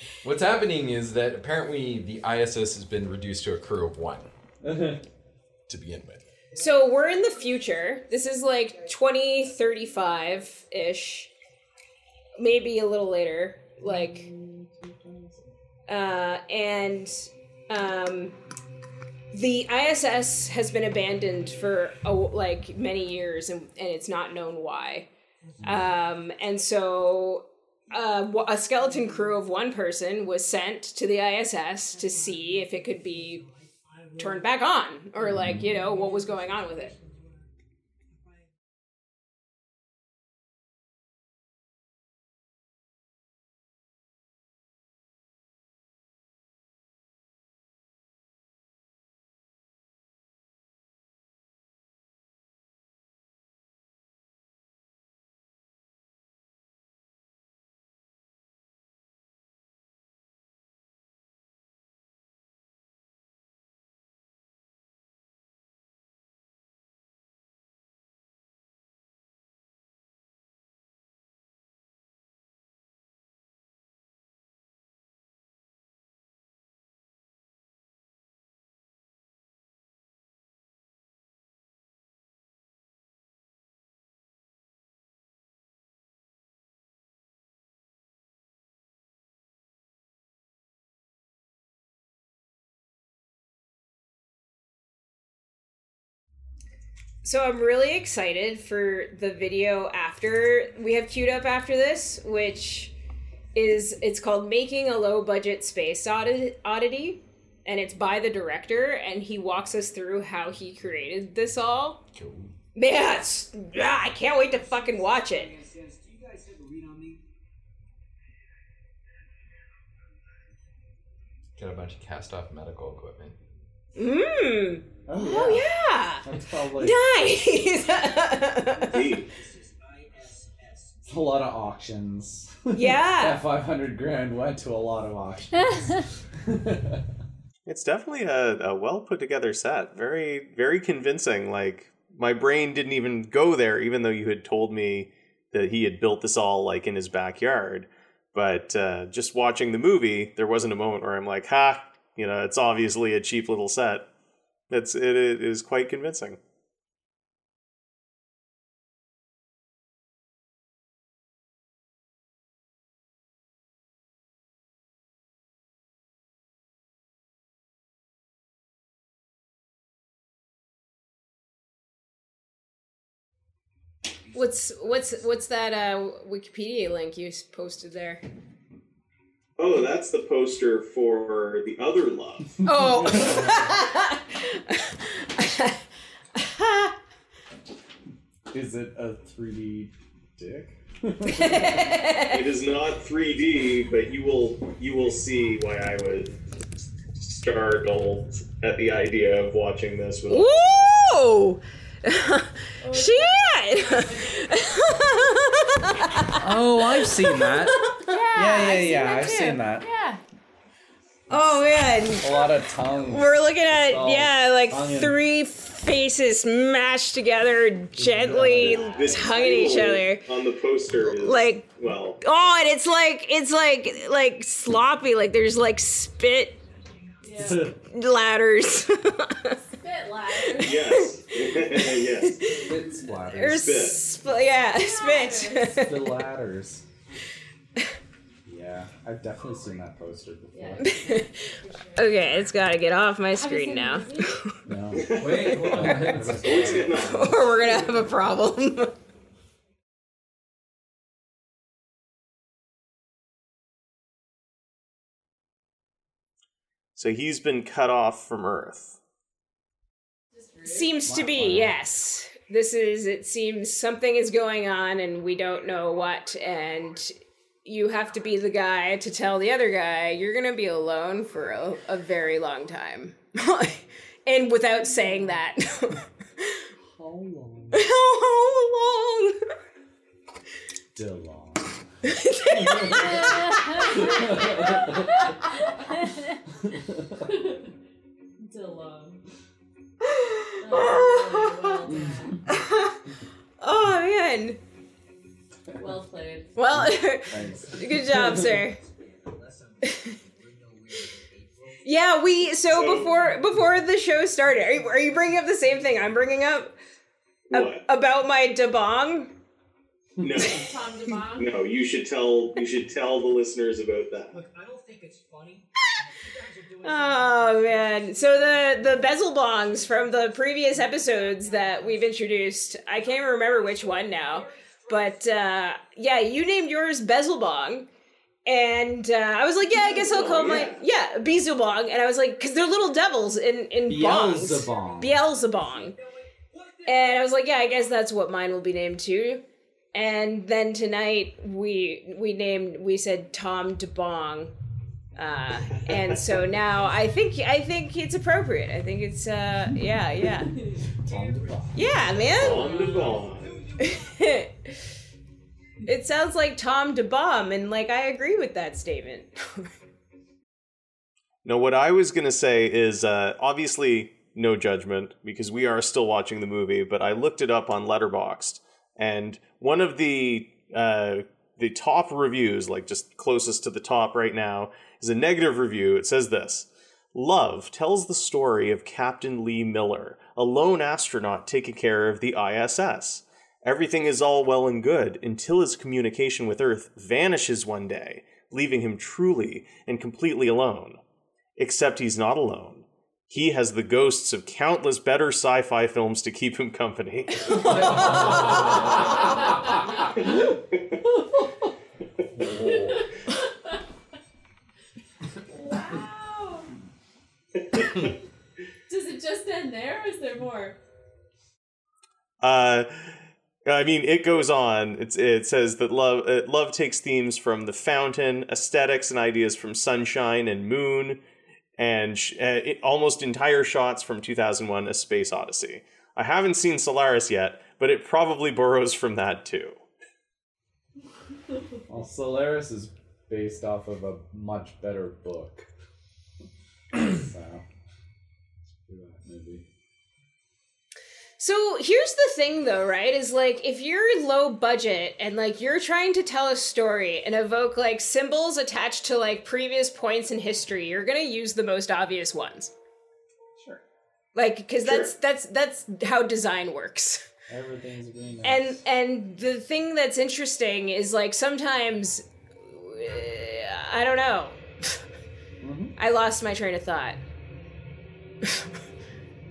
S2: *laughs*
S5: What's happening is that apparently the ISS has been reduced to a crew of one to begin with.
S2: so, we're in the future. This is like 2035 ish. Maybe a little later. Like, uh, and um, the ISS has been abandoned for a, like many years, and, and it's not known why. Um, and so uh, a skeleton crew of one person was sent to the ISS to see if it could be turned back on, or like you know what was going on with it. So I'm really excited for the video after we have queued up after this, which is it's called "Making a Low Budget Space Oddity,", and it's by the director, and he walks us through how he created this all.
S5: Cool.
S2: Man, it's, ah, I can't wait to fucking watch it.
S6: Sense, do you guys have a read on me?
S5: Got a bunch of cast off medical equipment.
S2: Mmm.
S3: Oh,
S2: Oh yeah.
S3: That's probably
S2: Nice.
S1: Indeed.
S6: This is ISS.
S3: a lot of auctions.
S2: Yeah. *laughs*
S3: that 500 grand went to a lot of auctions. *laughs* *laughs*
S1: It's definitely a, a well put together set. Very, very convincing. Like, my brain didn't even go there, even though you had told me that he had built this all, like, in his backyard. But uh, just watching the movie, there wasn't a moment where I'm like, ha, you know, it's obviously a cheap little set. It's, it, it is quite convincing.
S2: what's what's what's that uh, Wikipedia link you posted there?
S1: Oh, that's the poster for The Other Love. *laughs*
S2: Oh. *laughs*
S3: Is it a 3D dick?
S1: it is not 3D, but you will you will see why I was startled at the idea of watching this with
S2: Ooh! *laughs* Shit!
S7: Oh, I've seen that.
S4: Yeah,
S7: Yeah, yeah,
S4: I've seen
S7: yeah.
S4: that
S7: I've
S4: too.
S7: seen that.
S4: Yeah.
S2: oh man,
S3: A lot of tongue.
S2: we're looking at
S3: Oh,
S2: yeah, like
S3: onion.
S2: three faces mashed together, gently
S1: This
S2: hugging each other.
S1: on the poster is
S2: Like
S1: well
S2: oh, and it's like it's like like sloppy. Like there's like spit ladders. *laughs*
S4: Spit ladders.
S1: yes *laughs* yes
S3: Spit
S2: or
S3: splatters.
S1: Spit.
S2: sp- yeah, spit.
S3: the ladders. *laughs* Yeah. Yeah, I've definitely seen that poster before. *laughs* *laughs*
S2: Okay, it's got to get off my screen now.
S3: No. *laughs*
S5: Wait, hold on.
S1: On?
S2: or we're gonna have a problem.
S1: So he's been cut off from Earth.
S2: Seems to be, yes. This is, it seems something is going on and we don't know what, and you have to be the guy to tell the other guy you're gonna be alone for a, a very long time. *laughs* and without saying that. *laughs*
S3: How long? *laughs*
S2: How long?
S3: DeLong.
S2: oh man.
S8: Well played.
S2: Well, *laughs* good job, sir. *laughs* Yeah, we so before before the show started, are you, are you bringing up the same thing I'm bringing up A- about my debong?
S1: No,
S8: Tom DeBon.
S1: no. You should tell. You should tell the listeners about that.
S6: Look, I don't think it's funny. *laughs* You guys are doing
S2: Oh man! So the the bezel bongs from the previous episodes that we've introduced, I can't even remember which one now, but uh, yeah, you named yours bezel bong, and uh, I was like, yeah, I guess I'll call my yeah bezel bong, and I was like, because they're little devils in in bongs,
S3: Beelzebong.
S2: Beelzebong, and I was like, yeah, I guess that's what mine will be named too. And then tonight we we named we said Tom DeBong. Uh, *laughs* and so now I think I think it's appropriate. I think it's uh yeah, yeah.
S3: Tom DeBong.
S2: Yeah, man.
S1: On the ball. *laughs*
S2: it sounds like Tom DeBomb and like I agree with that statement. *laughs*
S1: No, what I was gonna say is uh, obviously no judgment because we are still watching the movie. But I looked it up on Letterboxd, and one of the uh, the top reviews, like just closest to the top right now, is a negative review. It says this: Love tells the story of Captain Lee Miller, a lone astronaut taking care of the ISS. Everything is all well and good until his communication with Earth vanishes one day, leaving him truly and completely alone. Except he's not alone. He has the ghosts of countless better sci fi films to keep him company. *laughs*
S8: Wow. *laughs* Does it just end there, or is there more?
S1: Uh, I mean, it goes on. It's, it says that love uh, love takes themes from The Fountain, aesthetics and ideas from Sunshine and Moon, and sh- uh, it, almost entire shots from 2001: A Space Odyssey. I haven't seen Solaris yet, but it probably borrows from that too. *laughs*
S3: Well, Solaris is based off of a much better book. *clears throat* so, maybe.
S2: So here's the thing though, right? Is like if you're low budget and like you're trying to tell a story and evoke like symbols attached to like previous points in history, you're going to use the most obvious ones.
S3: Sure.
S2: Like cuz that's that's that's how design works.
S3: Everything's green.
S2: And and the thing that's interesting is like sometimes uh, I don't know. *laughs*
S3: Mhm.
S2: I lost my train of thought. *laughs*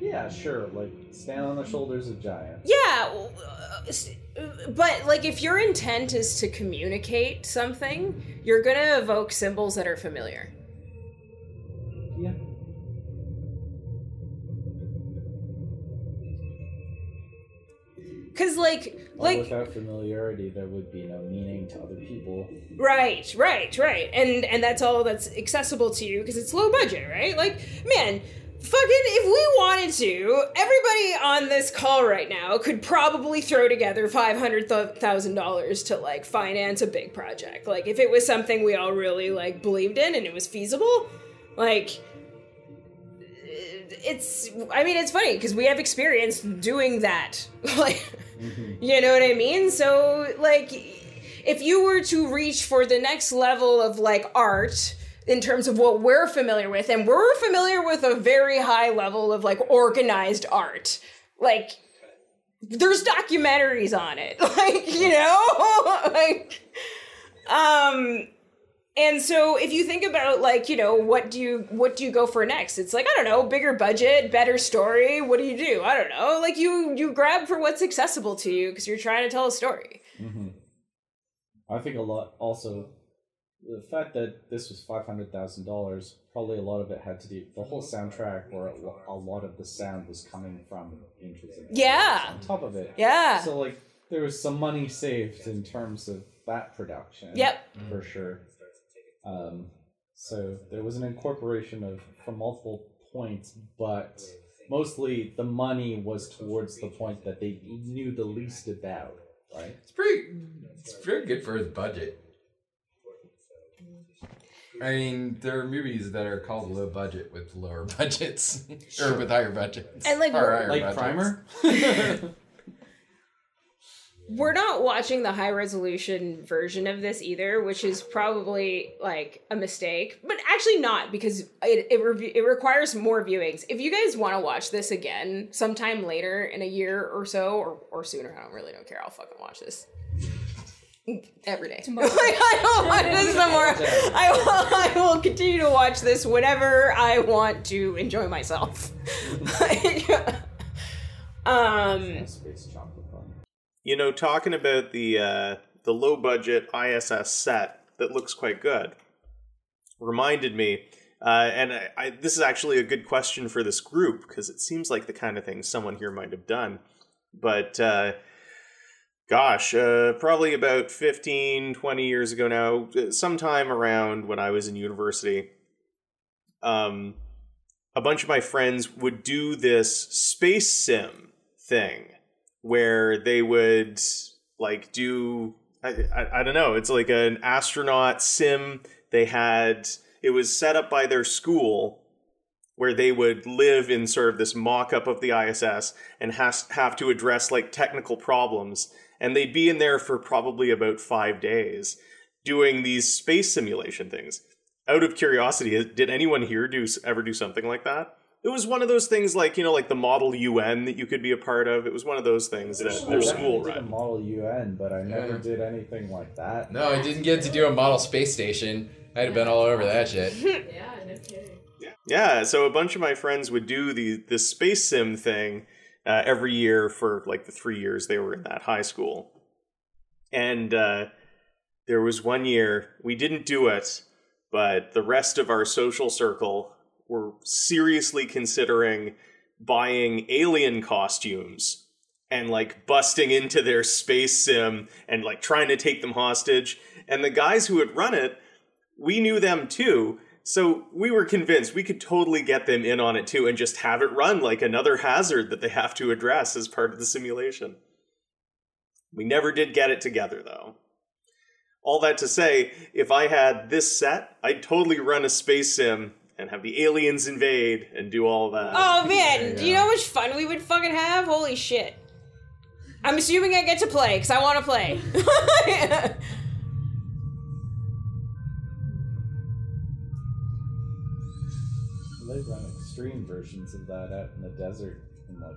S3: Yeah, sure. Like stand on the shoulders of giants.
S2: Yeah, uh, but like if your intent is to communicate something, you're gonna evoke symbols that are familiar.
S3: Yeah.
S2: Cause like
S3: Well,
S2: like
S3: without familiarity, there would be no meaning to other people.
S2: right, right, right, and and that's all that's accessible to you because it's low budget, right? Like man. Fucking, if we wanted to, everybody on this call right now could probably throw together five hundred thousand dollars to like finance a big project. Like, if it was something we all really like believed in and it was feasible, like, it's. I mean, it's funny because we have experience doing that. *laughs* like, mm-hmm. you know what I mean? So, like, if you were to reach for the next level of like art in terms of what we're familiar with, and we're familiar with a very high level of like organized art, like there's documentaries on it, *laughs* like you know, *laughs* like um. And so if you think about like, you know, what do you what do you go for next? It's like, I don't know, bigger budget, better story. What do you do? I don't know. Like you you grab for what's accessible to you because you're trying to tell a story.
S3: hmm I think a lot also the fact that this was five hundred thousand dollars. Probably a lot of it had to do the whole soundtrack, or a lot of the sound was coming from intrusive.
S2: Yeah.
S3: On top of it,
S2: Yeah.
S3: So like there was some money saved in terms of that production.
S2: Yep.
S3: For sure. Um, so there was an incorporation of from multiple points, but mostly the money was towards the point that they knew the least about, right?
S5: It's pretty. It's very good for his budget. I mean, there are movies that are called low budget with lower *laughs* budgets, or with higher budgets,
S2: And, like,
S5: or higher
S3: Like
S5: budgets.
S3: Primer. *laughs*
S2: We're not watching the high resolution version of this either, which is probably like a mistake, but actually not because it it, rev- it requires more viewings. If you guys want to watch this again sometime later in a year or so or, or sooner, I don't really don't care. I'll fucking watch this *laughs* every day. *laughs* like, I don't want this *laughs* somewhere. I will, I will continue to watch this whenever I want to enjoy myself. um.
S3: Space chocolate fun.
S1: You know, talking about the uh, the low budget ISS set that looks quite good reminded me, uh, and I, I, this is actually a good question for this group because it seems like the kind of thing someone here might have done. But uh, gosh, uh, probably about 15, 20 years ago now, uh, sometime around when I was in university, um, a bunch of my friends would do this space sim thing where they would like do I, I, I don't know it's like an astronaut sim they had it was set up by their school where they would live in sort of this mock-up of the ISS and has have to address like technical problems and they'd be in there for probably about 5 days doing these space simulation things out of curiosity did anyone here do ever do something like that it was one of those things like you know like the model un that you could be a part of it was one of those things that their school
S3: I did a
S1: run
S3: model UN, but I never
S5: Yeah.
S3: did anything like that.
S5: No, I didn't get to do a model space station. I'd have been all over that shit. *laughs*
S8: Yeah, no kidding.
S1: yeah so a bunch of my friends would do the this space sim thing uh, every year for like the three years they were in that high school and uh, there was one year we didn't do it but the rest of our social circle were seriously considering buying alien costumes and like busting into their space sim and like trying to take them hostage. And the guys who had run it, we knew them too. So we were convinced we could totally get them in on it too and just have it run like another hazard that they have to address as part of the simulation. We never did get it together though. All that to say, if I had this set, I'd totally run a space sim and have the aliens invade and do all that.
S2: Oh *laughs* man,
S5: There you
S2: do you know how much fun we would fucking have? Holy shit. I'm assuming I get to play because I want to play. *laughs* *laughs*
S3: extreme versions of that out in the desert in like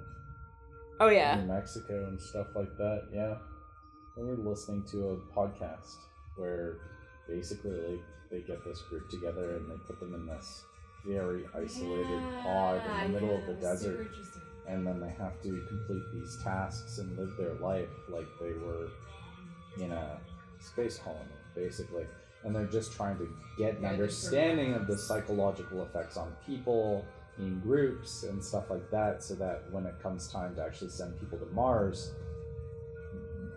S2: oh yeah.
S3: New Mexico and stuff like that. Yeah, we were listening to a podcast where basically like they get this group together and they put them in this very isolated pod in the middle of the desert, and then they have to complete these tasks and live their life like they were in a space colony, basically. And they're just trying to get an understanding of the psychological effects on people in groups and stuff like that, so that when it comes time to actually send people to Mars,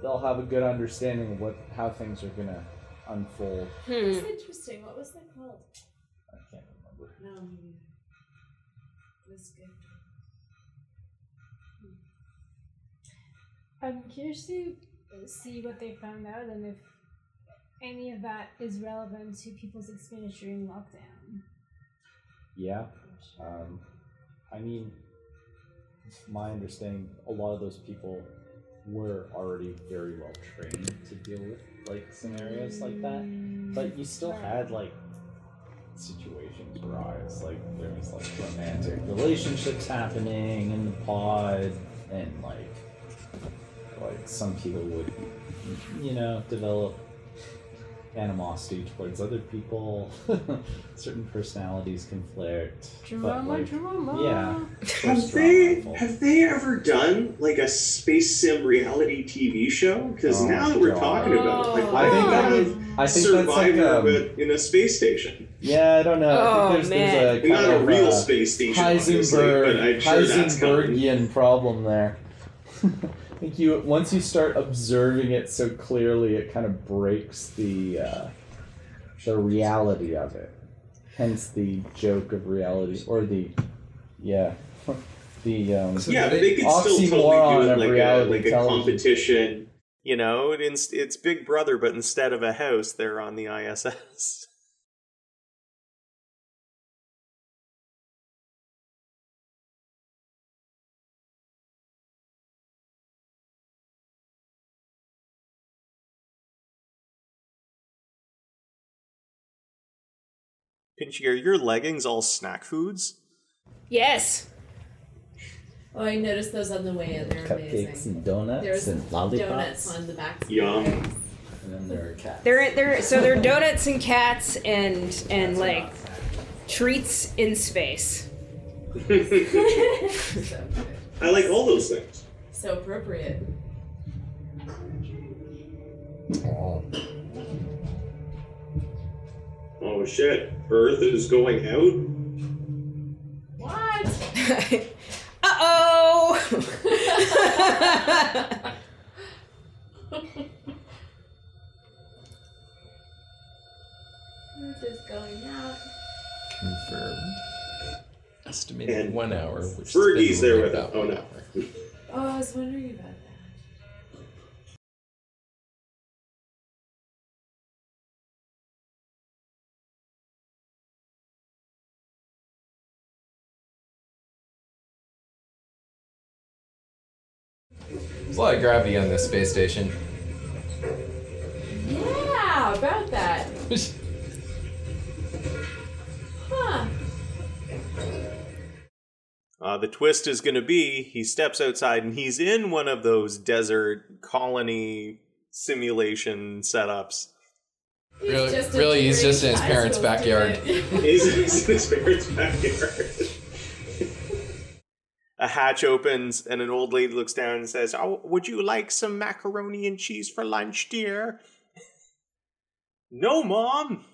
S3: they'll have a good understanding of what how things are gonna unfold.
S2: Hmm.
S8: That's interesting. What was that called?
S3: I can't remember.
S8: No, me. It was good.
S4: I'm curious to see what they found out and if any of that is relevant to people's experience during lockdown.
S3: Yeah. Um, I mean, my understanding, a lot of those people were already very well trained to deal with like scenarios like that. But you still had like situations rise, like there was like romantic relationships happening in the pod, and like like some people would, you know, develop animosity towards other people. *laughs* Certain personalities conflict. but,
S4: Drama,
S3: like,
S4: drama.
S3: Yeah.
S1: Have they
S3: drama
S1: have they ever done like a space sim reality TV show? Because
S3: Oh,
S1: now that we're
S3: God.
S1: talking about it, like
S3: I think that would. I think that's like
S1: Survivor
S3: um,
S1: in a space station.
S3: Yeah, I don't know.
S2: Oh,
S3: I think there's,
S2: man.
S3: there's a
S1: Not
S3: kind
S1: a real
S3: uh,
S1: space station, obviously,
S3: Heisenberg,
S1: but I'm sure that's.
S3: Heisenbergian problem there. *laughs* I think you once you start observing it so clearly, it kind of breaks the uh, the reality of it. Hence the joke of reality, or the yeah, the um,
S5: So
S1: Yeah, but they could still totally do it like a like a
S3: television.
S1: competition. You know, it's it's Big Brother, but instead of a house, they're on the ISS. Pinchier, your leggings all snack foods?
S2: Yes.
S8: Oh, I noticed those on the way in. They're
S3: cupcakes
S8: amazing.
S3: and donuts
S8: There's
S3: and lollipops,
S8: donuts on the back.
S1: Yum.
S3: and then there are cats.
S2: They're they're so they're donuts and cats and and like treats in space. *laughs* *laughs*
S1: I like all those things.
S8: So appropriate.
S5: Oh.
S1: Oh shit! Earth is going out.
S8: What? *laughs*
S2: uh oh.
S8: Earth is going out.
S5: Confirmed. Estimated
S1: And
S5: one hour, which
S1: Fergie's there with
S5: about
S1: it. Oh,
S5: one
S1: no.
S5: hour.
S8: Oh, I was wondering about
S5: There's a lot of gravity on this space station.
S8: Yeah, about that. *laughs* Huh.
S1: Uh, the twist is going to be he steps outside and he's in one of those desert colony simulation setups.
S8: He's
S5: Really-
S8: just
S5: really, he's just in his parents' backyard.
S1: He's, *laughs* he's in his parents' backyard. A hatch opens and an old lady looks down and says, "Oh, would you like some macaroni and cheese for lunch, dear?" no, mom.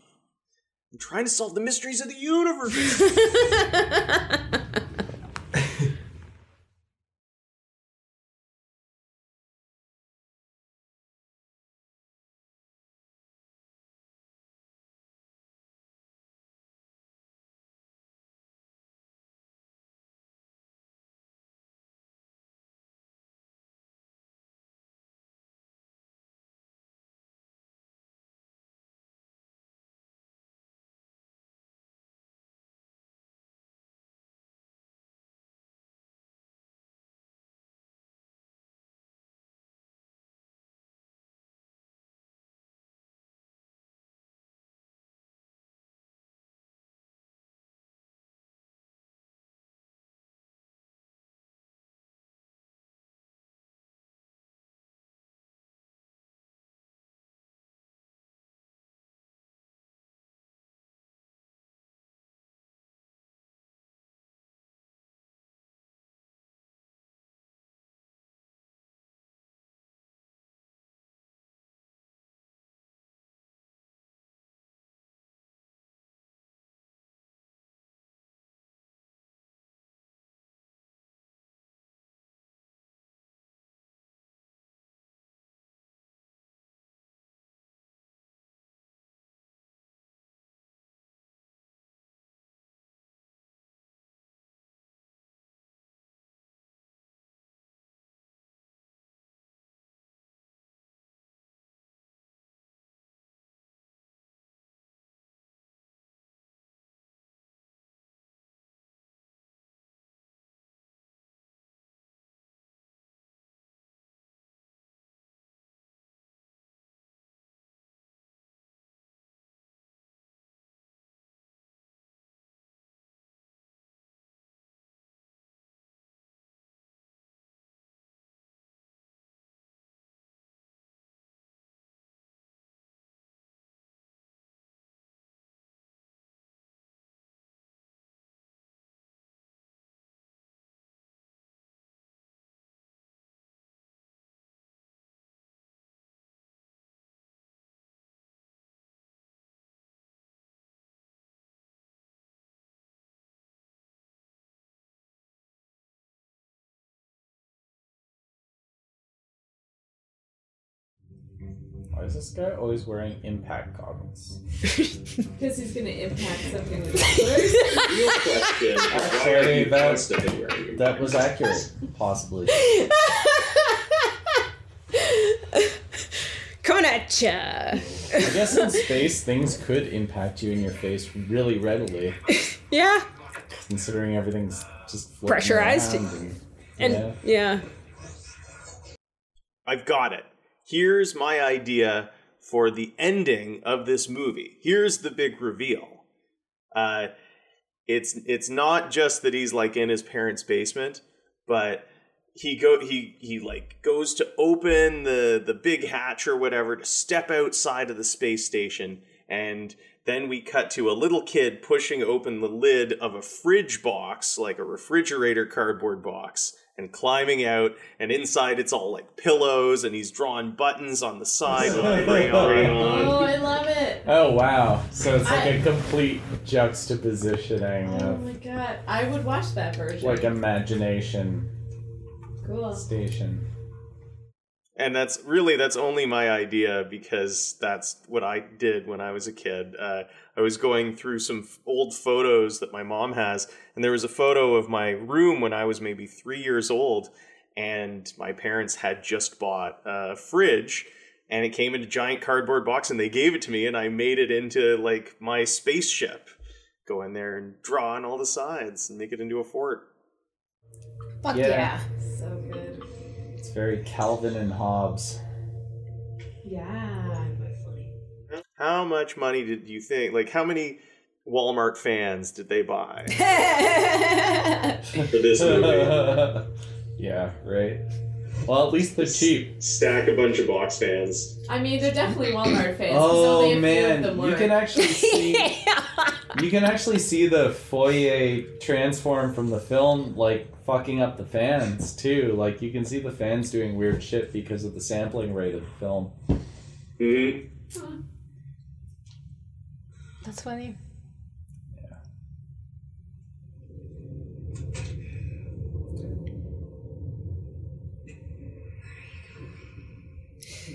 S1: I'm trying to solve the mysteries of the universe. *laughs*
S3: Why is this guy always wearing impact goggles? *laughs*
S8: Because he's gonna impact something with his *laughs*
S1: Real question: Why are
S3: Actually,
S1: you
S3: that-
S1: constantly wearing
S3: That was accurate, possibly.
S2: Coming at ya.
S3: I guess in space, things could impact you in your face really readily, *laughs*
S2: Yeah.
S3: considering everything's just floating
S2: Pressurized.
S3: around
S2: And
S3: yeah.
S2: yeah.
S1: I've got it. Here's my idea for the ending of this movie. Here's the big reveal. Uh, it's it's not just that he's like in his parents' basement, but he go he he like goes to open the the big hatch or whatever to step outside of the space station and then we cut to a little kid pushing open the lid of a fridge box like a refrigerator cardboard box and climbing out and inside it's all like pillows and he's drawing buttons on the side with a *laughs* crayon
S8: Oh, I love it.
S3: Oh wow! So it's like
S8: I-
S3: a complete juxtapositioning
S8: Oh
S3: of
S8: my god. I would watch that version.
S3: like imagination
S8: cool.
S3: station.
S1: And that's really that's only my idea because that's what I did when I was a kid. Uh, I was going through some f- old photos that my mom has, and there was a photo of my room when I was maybe three years old, and my parents had just bought a fridge. And it came in a giant cardboard box, and they gave it to me, and I made it into like my spaceship. Go in there and draw on all the sides and make it into a fort.
S2: Fuck
S3: Yeah.
S2: yeah.
S8: So good.
S3: It's very Calvin and Hobbes.
S8: Yeah.
S1: How much money did you think? Like, how many Walmart fans did they buy *laughs* for this movie? *laughs*
S3: yeah, right. Well, at least they're cheap.
S1: Stack a bunch of box fans.
S8: I mean, they're definitely Walmart fans.
S3: Oh
S8: only a few
S3: man,
S8: them
S3: you
S8: work.
S3: can actually *laughs* see you can actually see the Fourier transform from the film like fucking up the fans too. Like you can see the fans doing weird shit because of the sampling rate of the film.
S1: Mm-hmm.
S4: That's funny.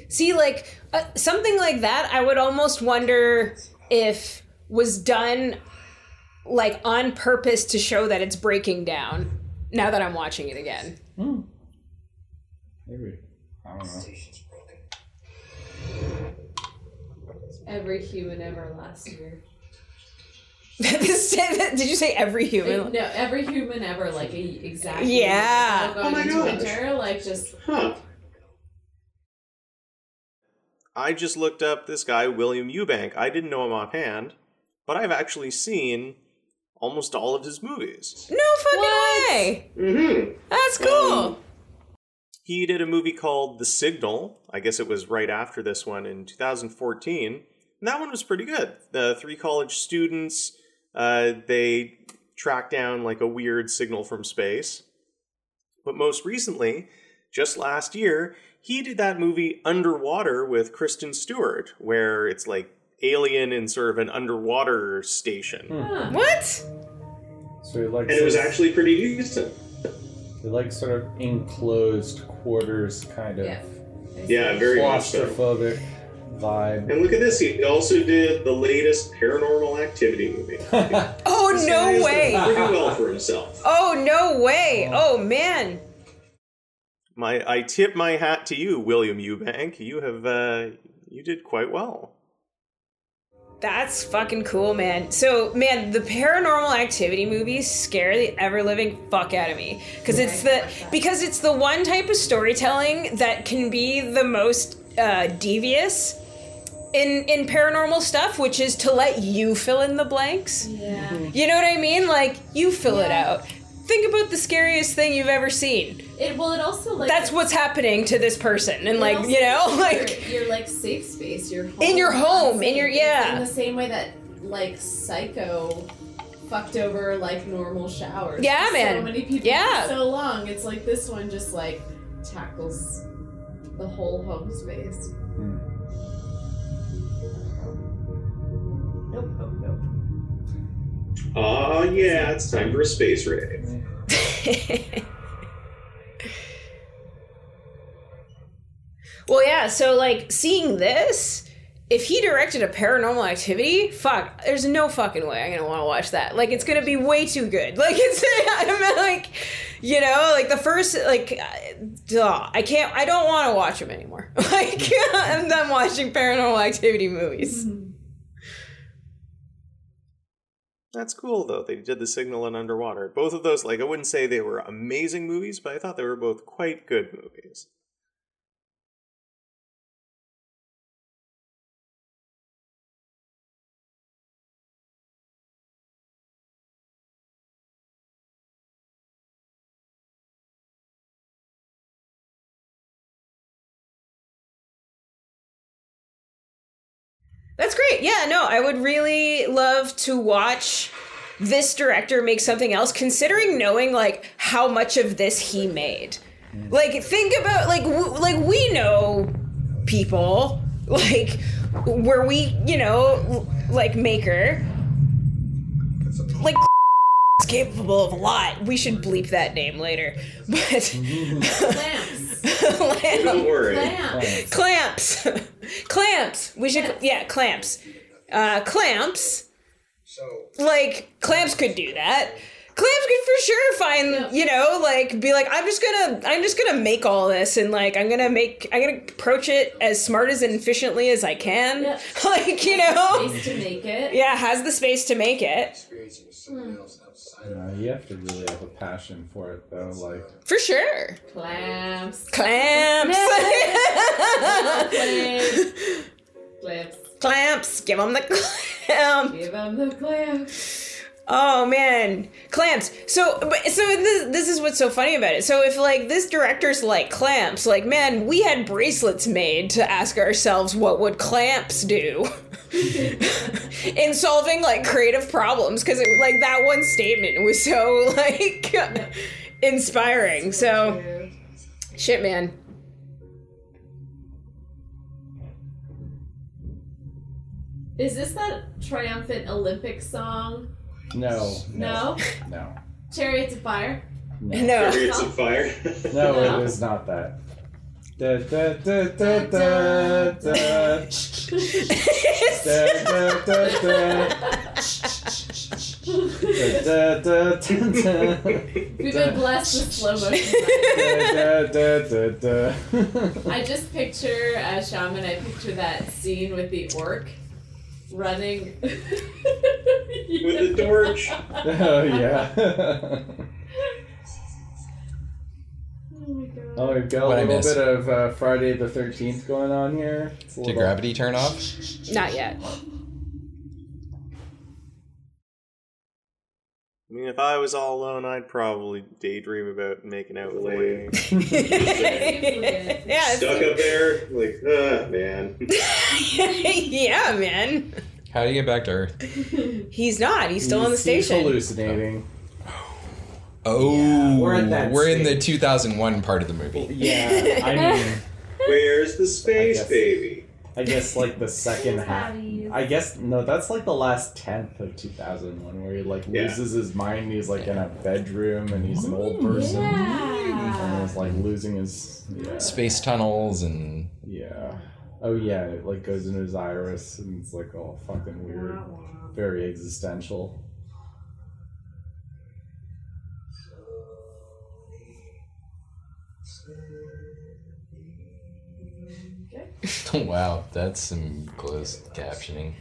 S2: See, like uh, something like that, I would almost wonder if was done like on purpose to show that it's breaking down. Now that I'm watching it again,
S3: Hmm. Maybe. I don't know.
S8: Every human ever last year. *laughs*
S2: did you say every human?
S8: No, every human ever, like a, exactly.
S2: Yeah.
S8: Going
S1: Oh my
S8: into
S1: gosh.
S8: winter, like just
S1: Huh. I just looked up this guy, William Eubank. I didn't know him offhand, but I've actually seen almost all of his movies.
S2: No fucking way.
S1: Mm-hmm.
S2: That's cool.
S1: He did a movie called The Signal. I guess it was right after this one in 2014. And that one was pretty good. The three college students, uh, they track down like a weird signal from space. But most recently, just last year, he did that movie Underwater with Kristen Stewart, where it's like alien in sort of an underwater station. Hmm.
S8: huh.
S2: what?
S3: So he like
S1: And it was actually pretty decent.
S3: he like sort of enclosed quarters kind of
S8: Yeah.
S1: Yeah, very much so.
S3: claustrophobic vibe.
S1: And look at this, he also did the latest paranormal activity movie. *laughs*
S2: Oh no way.
S1: Pretty well for himself.
S2: Oh no way. Oh, oh man.
S1: My, I tip my hat to you, William Eubank. You have, uh, you did quite well.
S2: That's fucking cool, man. So, man, the paranormal activity movies scare the ever living fuck out of me because it's the because it's the one type of storytelling that can be the most uh, devious in in paranormal stuff, which is to let you fill in the blanks.
S8: Yeah.
S2: You know what I mean? Like you fill it out. Think about the scariest thing you've ever seen.
S8: It well, it also like
S2: That's what's happening to this person, and like you know,
S8: gives
S2: like
S8: your, your like safe space, your home,
S2: In your home, in your- yeah.
S8: in the same way that like Psycho fucked over like normal showers.
S2: Yeah, man.
S8: So many people
S2: Yeah.
S8: for so long. It's like this one just like tackles the whole home space.
S3: Hmm.
S8: Nope, nope, nope.
S1: Ah, yeah, it's time for a space rave. *laughs*
S2: Well, yeah. So, like, seeing this, if he directed a Paranormal Activity, fuck, there's no fucking way I'm gonna want to watch that. Like, it's gonna be way too good. *laughs* Like, it's I'm like, you know, like the first, like, uh, duh, I can't, I don't want to watch them anymore. *laughs* Like, I'm done watching Paranormal Activity movies.
S1: That's cool though. They did The Signal and Underwater. Both of those, like I wouldn't say they were amazing movies, but I thought they were both quite good movies.
S2: That's great. Yeah, no, I would really love to watch this director make something else, considering knowing like how much of this he made. Like, think about like w- like we know people *laughs* like where we you know like maker like *laughs* is capable of a lot. We should bleep that name later, but
S8: Clamps.
S1: Don't worry.
S8: Clamps.
S2: clamps *laughs* clamps. We should yeah clamps. Uh clamps. So. like clamps could do that. Clamps could for sure find you know like be like i'm just gonna i'm just gonna make all this and like i'm gonna make i'm gonna approach it as smart as and efficiently as i can.
S8: Yeah. *laughs*
S2: like you know?
S8: Space to make it.
S2: yeah has the space to make it.
S3: You, know, you have to really have a passion for it, though. Like,
S2: for sure
S8: Clamps.
S2: clamps
S8: Clamps. *laughs* Clamps.
S2: clamps give them the clamp
S8: Give them the clamps.
S2: Oh man, clamps. So, but, so this this is what's so funny about it. So if like this director's like clamps, like man, we had bracelets made to ask ourselves what would clamps do *laughs* *laughs* in solving like creative problems because it like that one statement was so *laughs* like inspiring. So shit, man.
S8: Is this that triumphant Olympic song?
S3: no,
S8: No?
S3: no,
S8: Chariots of Fire?
S3: no,
S2: No.
S1: Chariots of Fire.
S3: no,
S8: No.
S3: it is not that. Da, da, da, da, da, da. Da, da, da, da. Da, da, da, da, da.
S8: We've been blessed with slow motion.
S3: Da, da, da, da, da.
S8: I just picture a shaman, I picture that scene with the orc running
S1: With the torch. *laughs*
S3: Oh yeah.
S8: Oh my god.
S3: we've got
S5: What I
S3: a little
S5: miss?
S3: bit of uh, Friday the Thirteenth going on here. It's a
S5: Did
S3: little-
S5: gravity turn off?
S2: Not yet.
S1: I mean, if I was all alone, I'd probably daydream about making out with a lady. *laughs* *laughs*
S2: yeah,
S1: Stuck up there, like, ah, man. *laughs*
S2: yeah, man.
S5: How do you get back to Earth?
S2: He's not. He's still on the
S3: He's- he's
S2: station.
S3: hallucinating.
S5: Oh,
S3: we're at that
S5: we're in the 2001 part of the movie.
S3: Yeah, I mean, *laughs*
S1: Where's the
S3: I
S1: space
S3: guess-
S1: baby?
S3: I guess like the second half. I guess no, that's like the last tenth of two thousand one, where he like
S1: Yeah.
S3: loses his mind. and He's like in a bedroom, and he's an old person, and
S8: Yeah.
S3: he's like losing his yeah,
S5: Space tunnels and
S3: yeah. Oh yeah, it like goes into his iris, and it's like all fucking weird, very existential. *laughs*
S5: Oh, wow, that's some closed captioning.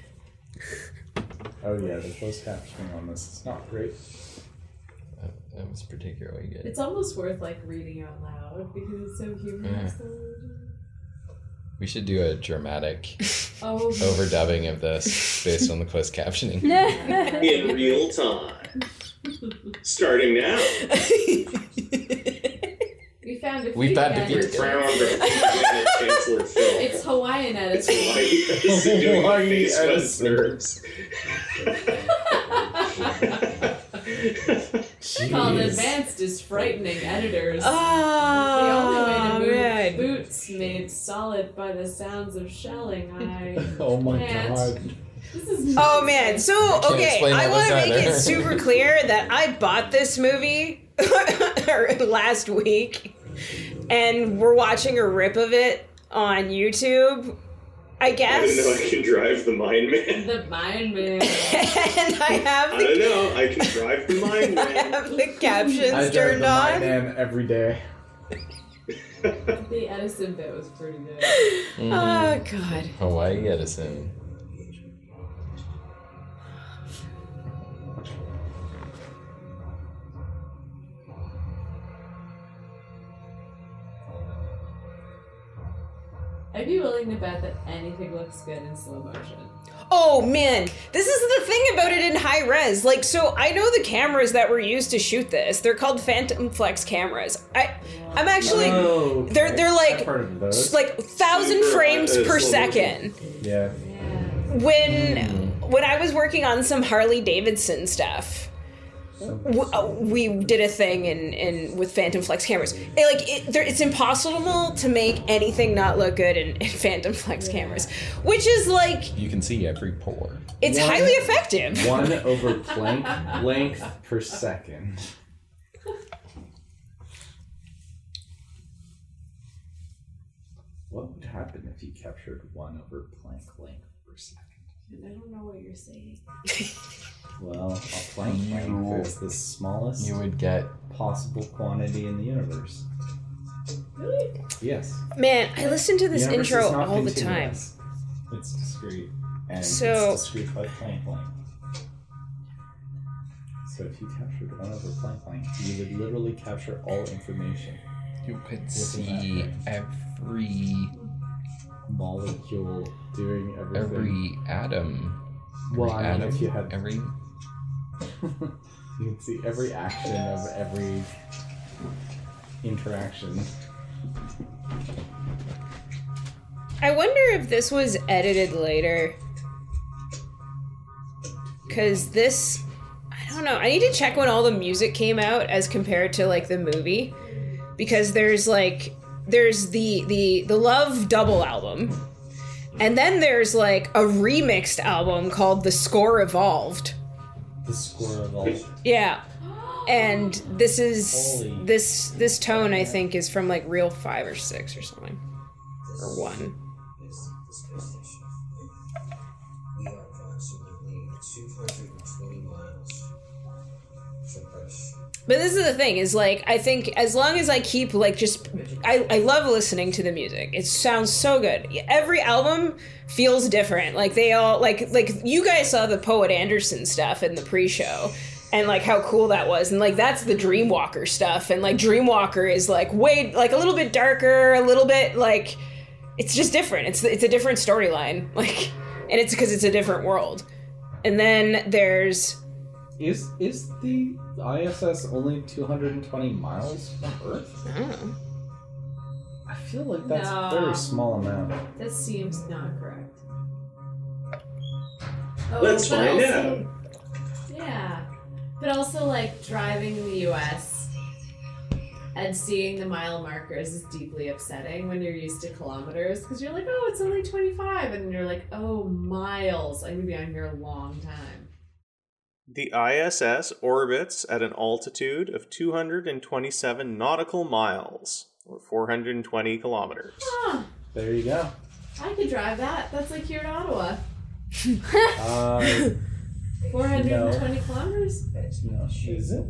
S3: Oh yeah, the closed captioning on this is not great.
S5: That, that was particularly good.
S8: It's almost worth like reading out loud because it's so humorous.
S5: We should do a dramatic *laughs*
S8: Oh,
S5: overdubbing of this based on the closed captioning. *laughs*
S1: In real time. Starting now.
S8: we found a
S5: We found a
S8: editors.
S5: few.
S1: Round of Chancellor Phil.
S8: It's Hawaiian
S1: It's
S8: editing.
S1: Hawaii *laughs* doing
S3: Hawaii
S1: face
S8: Called advanced is frightening editors.
S2: Oh,
S8: the only way to move
S2: man.
S8: boots made solid by the sounds of shelling. I *laughs*
S3: Oh my
S8: can't.
S3: god.
S2: Oh man, so okay, I want to make
S5: either.
S2: it super clear that I bought this movie *laughs* last week, and we're watching a rip of it on YouTube. I
S1: I
S2: guess.
S1: don't know. I can drive the Mind Man.
S8: The Mind Man.
S2: and I have
S1: I
S2: the,
S1: don't know. I can drive the *laughs* Mind Man.
S2: I have the captions
S3: I drive
S2: turned
S3: the Mind
S2: on.
S3: Man every day. *laughs*
S8: The Edison bit was pretty good.
S5: Mhm. *laughs*
S2: Oh god.
S5: Hawaii Edison.
S8: I'd be willing to bet that anything looks good in slow motion.
S2: Oh man, this is the thing about it in high res. Like, so I know the cameras that were used to shoot this. They're called Phantom Flex cameras. I, I'm actually,
S3: Oh,
S2: they're they're like,
S3: heard of those.
S2: like thousand
S1: Super,
S2: frames per second.
S3: yeah.
S2: When hmm. when I was working on some Harley Davidson stuff, w- Uh, we did a thing in, in with Phantom Flex cameras. It, like it, there, it's impossible to make anything not look good in, in *laughs* Phantom Flex cameras, which is like
S5: You can see every pore.
S2: it's
S3: One-
S2: highly effective. *laughs*
S3: One over *laughs* Planck length per second. What would happen if you captured one over Planck length per second?
S8: I don't know what you're saying.
S3: Well, a Planck length is the smallest
S5: You would get
S3: possible quantity in the universe.
S8: Really?
S3: Yes.
S2: Man, I listen to
S3: The
S2: this
S3: universe
S2: intro
S3: is not
S2: all the time.
S3: continuous. It's discrete. And
S2: So-
S3: it's discrete by Planck length. So if you captured one over Planck length, you would literally capture all information.
S5: you could
S3: Within
S5: see every
S3: Molecule doing everything.
S5: every atom. Every
S3: Well, I mean,
S5: atom.
S3: if you had-
S5: every
S3: you can see every action of every interaction.
S2: I wonder if this was edited later. Cause this I don't know. I need to check when all the music came out as compared to like the movie. Because there's like there's the the the Love double album. And then there's like a remixed album called The Score Evolved.
S3: The score of all.
S2: Yeah. And this is
S3: Holy.
S2: this this tone I think is from like Real 5 or 6 or something. Or 1. But this is the thing is like I think as long as I keep like just I, I love listening to the music. It sounds so good. Every album feels different. Like they all like like you guys saw the Poet Anderson stuff in the pre-show and like how cool that was and like that's the Dreamwalker stuff and like Dreamwalker is like way like a little bit darker, a little bit like it's just different. It's it's a different storyline. *laughs* Like and it's because it's a different world. And then there's
S3: Is is the ISS only 220 miles from Earth?
S2: I.
S3: I feel like that's
S8: No.
S3: a very small amount.
S8: That seems not correct. Oh,
S1: Let's find
S8: out. Yeah. But also, like, driving in the US and seeing the mile markers is deeply upsetting when you're used to kilometers because you're like, oh, it's only 25. And you're like, oh, miles. I'm going to be on here a long time.
S1: The ISS orbits at an altitude of 227 nautical miles, or 420 kilometers.
S8: Huh.
S3: There you go.
S8: I could drive that. That's like here in Ottawa. *laughs*
S3: Uh, *laughs*
S8: 420 kilometers?
S3: no, is it?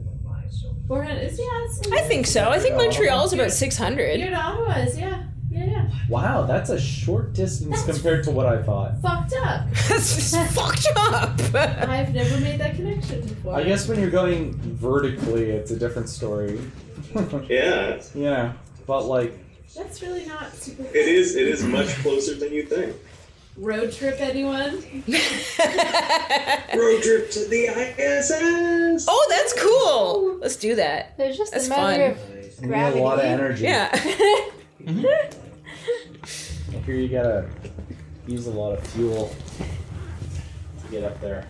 S8: 400 is, yeah. It's
S2: I think so. I think Montreal is about 600.
S8: Here in Ottawa is, yeah. Yeah, yeah.
S3: Wow, that's a short distance
S8: That's-
S3: compared to what I thought.
S8: Fucked up. *laughs*
S2: That's just *laughs* fucked up.
S8: I've never made that connection before.
S3: I guess when you're going vertically, it's a different story. *laughs*
S1: Yeah,
S3: yeah, but like,
S8: That's really not super.
S1: it is. It is much closer than you think.
S8: Road trip, anyone?
S1: Road trip to the ISS.
S2: oh, that's cool. Let's do that.
S4: There's just
S2: That's
S4: a matter
S2: fun.
S4: of
S3: you need a lot of energy.
S2: Yeah. Mm-hmm.
S3: Here you gotta use a lot of fuel to get up there.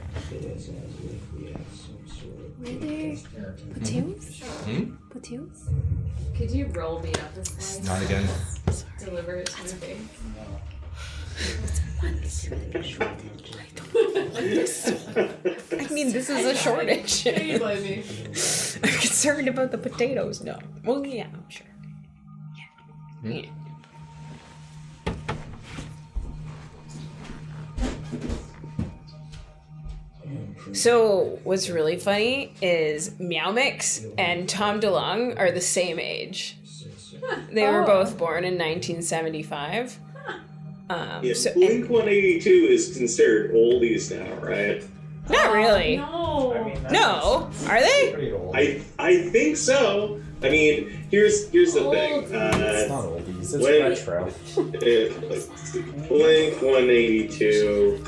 S4: Platoons?
S5: Hmm?
S4: Platoons?
S8: Could you roll me up a slide?
S5: Not again.
S8: Deliver it to my face. *laughs*
S2: I mean, this is a shortage.
S8: Here you blame me. *laughs*
S2: I'm concerned about the potatoes. No. Well, yeah, I'm sure. Yeah. So what's really funny is Meow Mix and Tom DeLonge are the same age. They were
S8: oh.
S2: both born in 1975. Um,
S1: yeah,
S2: so,
S1: Blink 182 is considered oldies now, right?
S2: Not oh, really.
S4: Oh, no.
S3: I mean,
S2: no, are they?
S1: I I think so. I mean, here's here's the thing.
S3: it's
S1: Uh,
S3: not oldies. It's
S1: when-
S3: retro.
S1: uh. *laughs* Blink 182.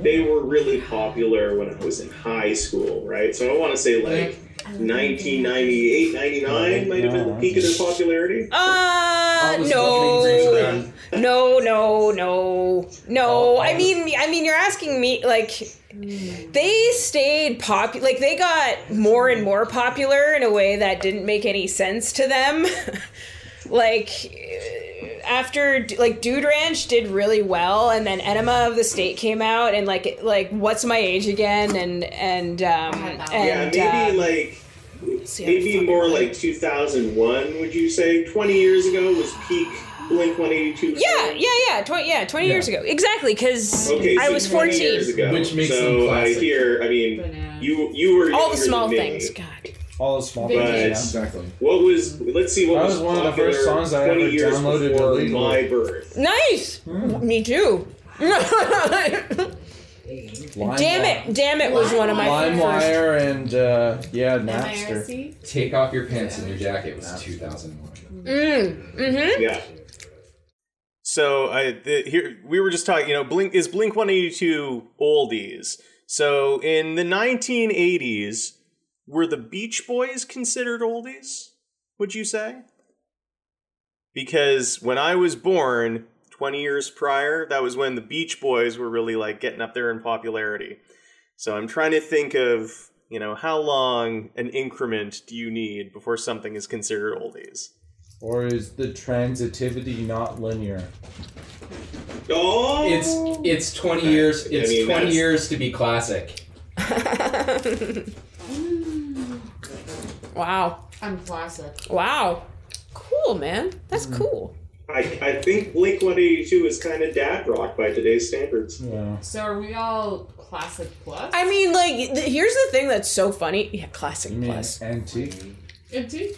S1: They were really popular when I was in high school, right? So I want to say like 1998, 99 might have been the peak of their popularity.
S2: Uh, no,
S7: fucking
S2: no, no, no, no. I mean, I mean, you're asking me like they stayed popular. Like they got more and more popular in a way that didn't make any sense to them. *laughs* like uh, after like Dude Ranch did really well, and then Enema of the State came out, and like like What's My Age Again, and and um
S8: had that one.
S2: and
S1: yeah, maybe
S2: uh,
S1: like
S2: see,
S1: maybe more like 2001. Would you say 20 years ago was peak Blink 182?
S2: Yeah, yeah, yeah, twenty, yeah, twenty
S3: Yeah.
S2: years ago, exactly. Because
S1: Okay,
S2: I
S1: so
S2: was
S1: 20 years
S2: fourteen.
S1: ago.
S7: Which makes them
S1: so I
S7: classic.
S1: hear. I mean,
S8: Bananas.
S1: you you were
S2: All the small
S1: than me.
S2: things. God.
S3: All the small
S8: Big
S3: things. Yeah.
S7: Exactly.
S1: What was? Let's see. What
S3: That
S1: was,
S3: was one of the first songs I
S1: 20
S3: ever
S1: years
S3: downloaded
S1: before
S3: illegally.
S1: my birth.
S2: Nice. Me too.
S3: Lime
S2: damn it! Damn it! Was one of my first.
S3: LimeWire and uh, yeah, Napster.
S8: MIRC?
S5: Take off your pants and your jacket was 2001.
S2: Mm, mm-hmm.
S1: Yeah. So I the, here we were just talking. You know, Blink is Blink One Eighty Two oldies. So in the nineteen eighties, were the Beach Boys considered oldies? Would you say? Because when I was born, twenty years prior, that was when the Beach Boys were really like getting up there in popularity. So I'm trying to think of you know how long an increment do you need before something is considered oldies?
S3: Or is the transitivity not linear?
S1: Oh,
S5: It's it's 20 years. It's
S1: mean,
S5: 20
S1: that's-
S5: years to be classic. *laughs*
S2: wow.
S8: I'm classic.
S2: Wow. Cool, man. That's hmm. cool.
S1: I, I think Blink 182 is kind of dad rock by today's standards.
S3: Yeah.
S8: So are we all classic plus?
S2: I mean, like, th- here's the thing that's so funny. Yeah, classic
S3: You mean
S2: plus.
S3: antique?
S8: Empty?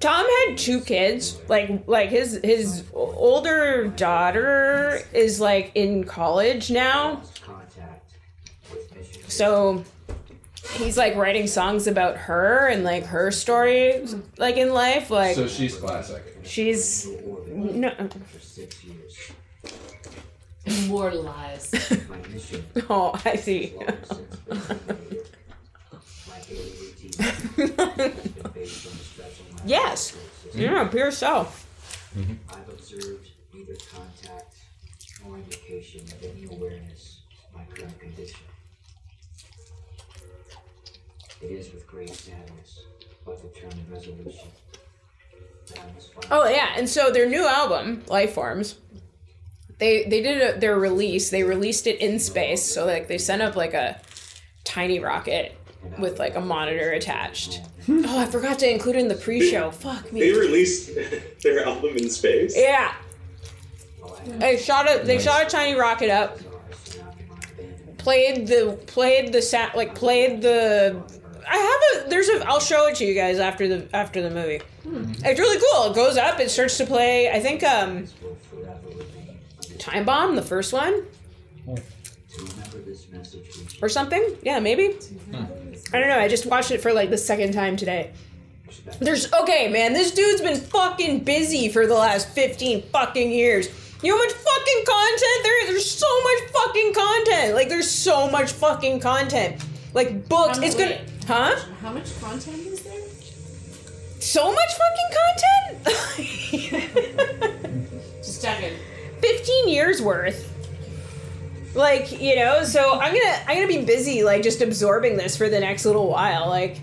S2: Tom had two kids. Like, like his his older daughter is like in college now. So he's like writing songs about her and like her story, like in life. Like
S5: So she's classic.
S2: she's no.
S8: Immortalized. *laughs*
S2: Oh, I see. *laughs* *laughs* yes. Yeah, pure self.
S6: I've observed neither contact nor indication of any awareness of my current condition. It is with great sadness, but determined resolution, that I must find
S2: Oh yeah, and so their new album, Life Forms, they they did a, their release. They released it in space, so like they sent up like a tiny rocket with like a monitor attached. Oh, I forgot to include it in the pre-show. Fuck me.
S1: They released *laughs* their album in space.
S2: Yeah. They shot a they shot a tiny rocket up. Played the played the sat like played the. I have a there's a I'll show it to you guys after the after the movie. Hmm. It's really cool. It goes up. It starts to play. I think um. Time Bomb, the first one,
S6: to remember this message which
S2: or something. Yeah, maybe. Hmm. I don't know. I just watched it for like the second time today. There's okay, man. This dude's been fucking busy for the last fifteen fucking years. You know how much fucking content there is? There's so much fucking content. Like there's so much fucking content. Like books. It's gonna, huh?
S8: How much content is there?
S2: So much fucking content. *laughs*
S8: Just checking.
S2: 15 years worth like you know so i'm gonna i'm gonna be busy like just absorbing this for the next little while like.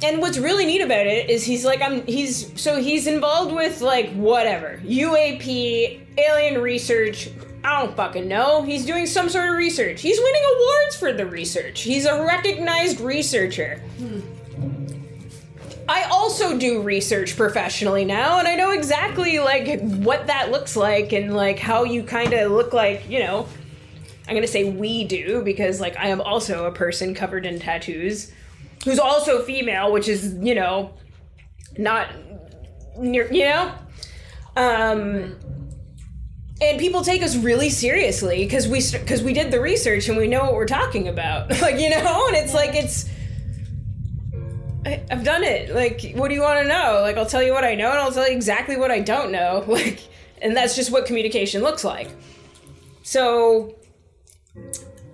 S2: And what's really neat about it is he's like i'm he's so he's involved with like whatever. Uap alien research. I don't fucking know. He's doing some sort of research. He's winning awards for the research. He's a recognized researcher hmm. I also do research professionally now, and I know exactly like what that looks like and like how you kind of look like, you know, I'm gonna say we do because like I am also a person covered in tattoos who's also female, which is you know not near you know? Um and people take us really seriously because we because we did the research and we know what we're talking about *laughs* like you know? And it's like it's I, i've done it. Like what do you want to know? Like i'll tell you what i know and i'll tell you exactly what i don't know. *laughs* Like and that's just what communication looks like. So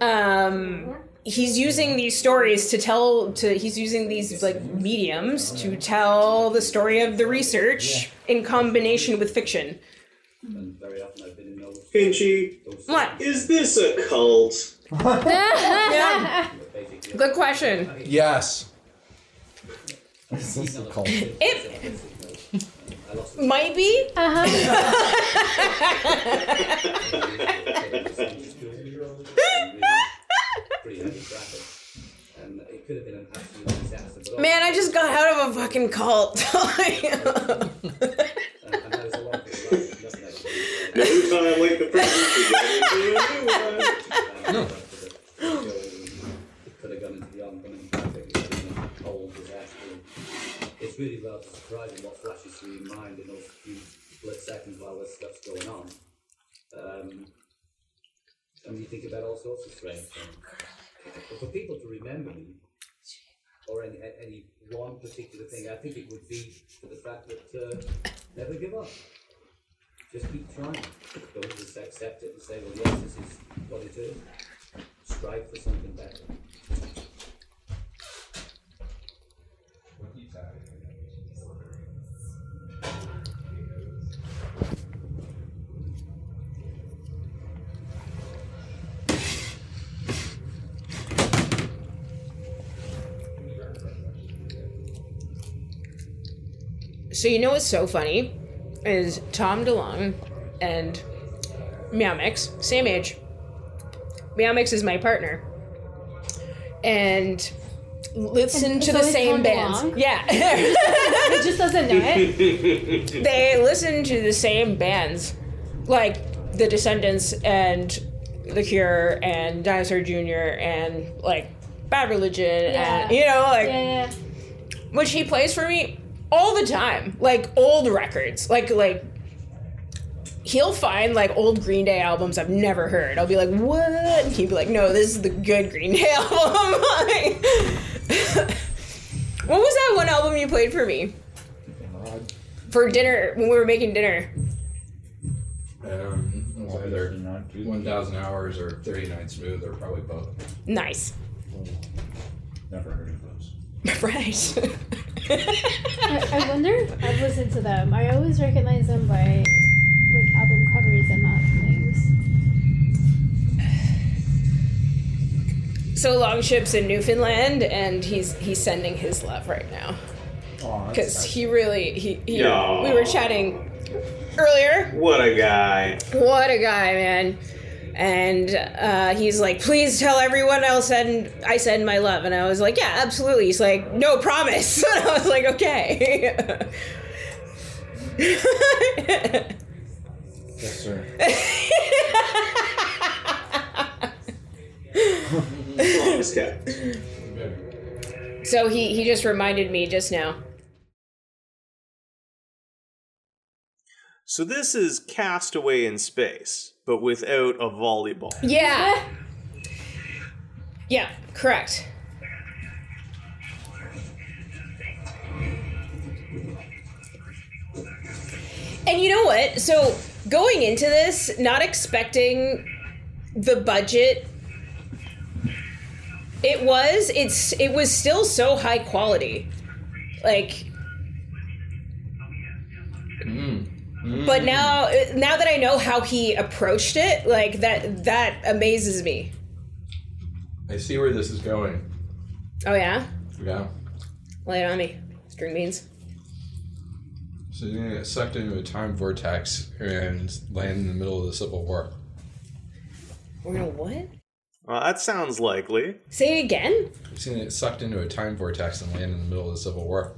S2: um he's using these stories to tell to he's using these like mediums to tell the story of the research in combination with fiction.
S1: Pinchy,
S2: what?
S1: is this a cult?
S2: yeah *laughs* *laughs* good question.
S5: Yes.
S3: Is this a cult?
S2: it might be Uh huh. man i just got out of a fucking cult *laughs*
S1: No time like the present to get into a new one.
S5: No.
S9: could have gone into the oncoming traffic and been a whole disaster. It's really rather surprising what flashes through your mind in those few split seconds while this stuff's going on. Um, and you think about all sorts of strange things. But for people to remember me, or any, any one particular thing, I think it would be for the fact that uh, never give up. Just keep trying. Don't just accept it and say, well, yes, this is what it is. Strive for something better.
S2: So you know what's so funny is Tom DeLonge and Meow Mix, same age. Meow Mix is my partner, and listen
S4: And
S2: to the same bands. Yeah, *laughs*
S4: It just doesn't know it. *laughs*
S2: they listen to the same bands, like The Descendents and The Cure and Dinosaur Jr. and like Bad Religion and you know like
S4: Yeah, yeah.
S2: which he plays for me all the time like old records like like he'll find like old green day albums i've never heard. I'll be like what? And he'd be like no this is the good green day *laughs* album. Like, *laughs* what was that one album you played for me? For dinner when we were making dinner.
S5: Um, either 1,000 hours or 39 smooth or probably both.
S2: nice.
S3: Never heard. *laughs*
S2: right
S4: I, I wonder. I've listened to them. I always recognize them by like album covers and not things.
S2: so longship's in newfoundland and he's he's sending his love right now because
S3: nice.
S2: he really he, he
S1: Aw.
S2: we were chatting earlier
S1: What a guy.
S2: what a guy man and uh, he's like please tell everyone else and i send my love. And i was like yeah absolutely. He's like no promise. *laughs* And i was like okay.
S3: Yes, sir.
S1: Promise *laughs* kept.
S2: so he he just reminded me just now.
S1: So this is Castaway in Space, but without a volleyball.
S2: yeah yeah correct And you know what? So going into this, not expecting the budget, it was it's it was still so high quality, like. Hmm. But now, now that I know how he approached it, like that, that amazes me.
S5: I see where this is going.
S2: Oh yeah,
S5: Yeah.
S2: lay it on me. String beans.
S5: So you're gonna get sucked into a time vortex and land in the middle of the Civil War.
S2: We're gonna what?
S1: Well, that sounds likely.
S2: Say it again.
S5: You're gonna get sucked into a time vortex and land in the middle of the Civil War.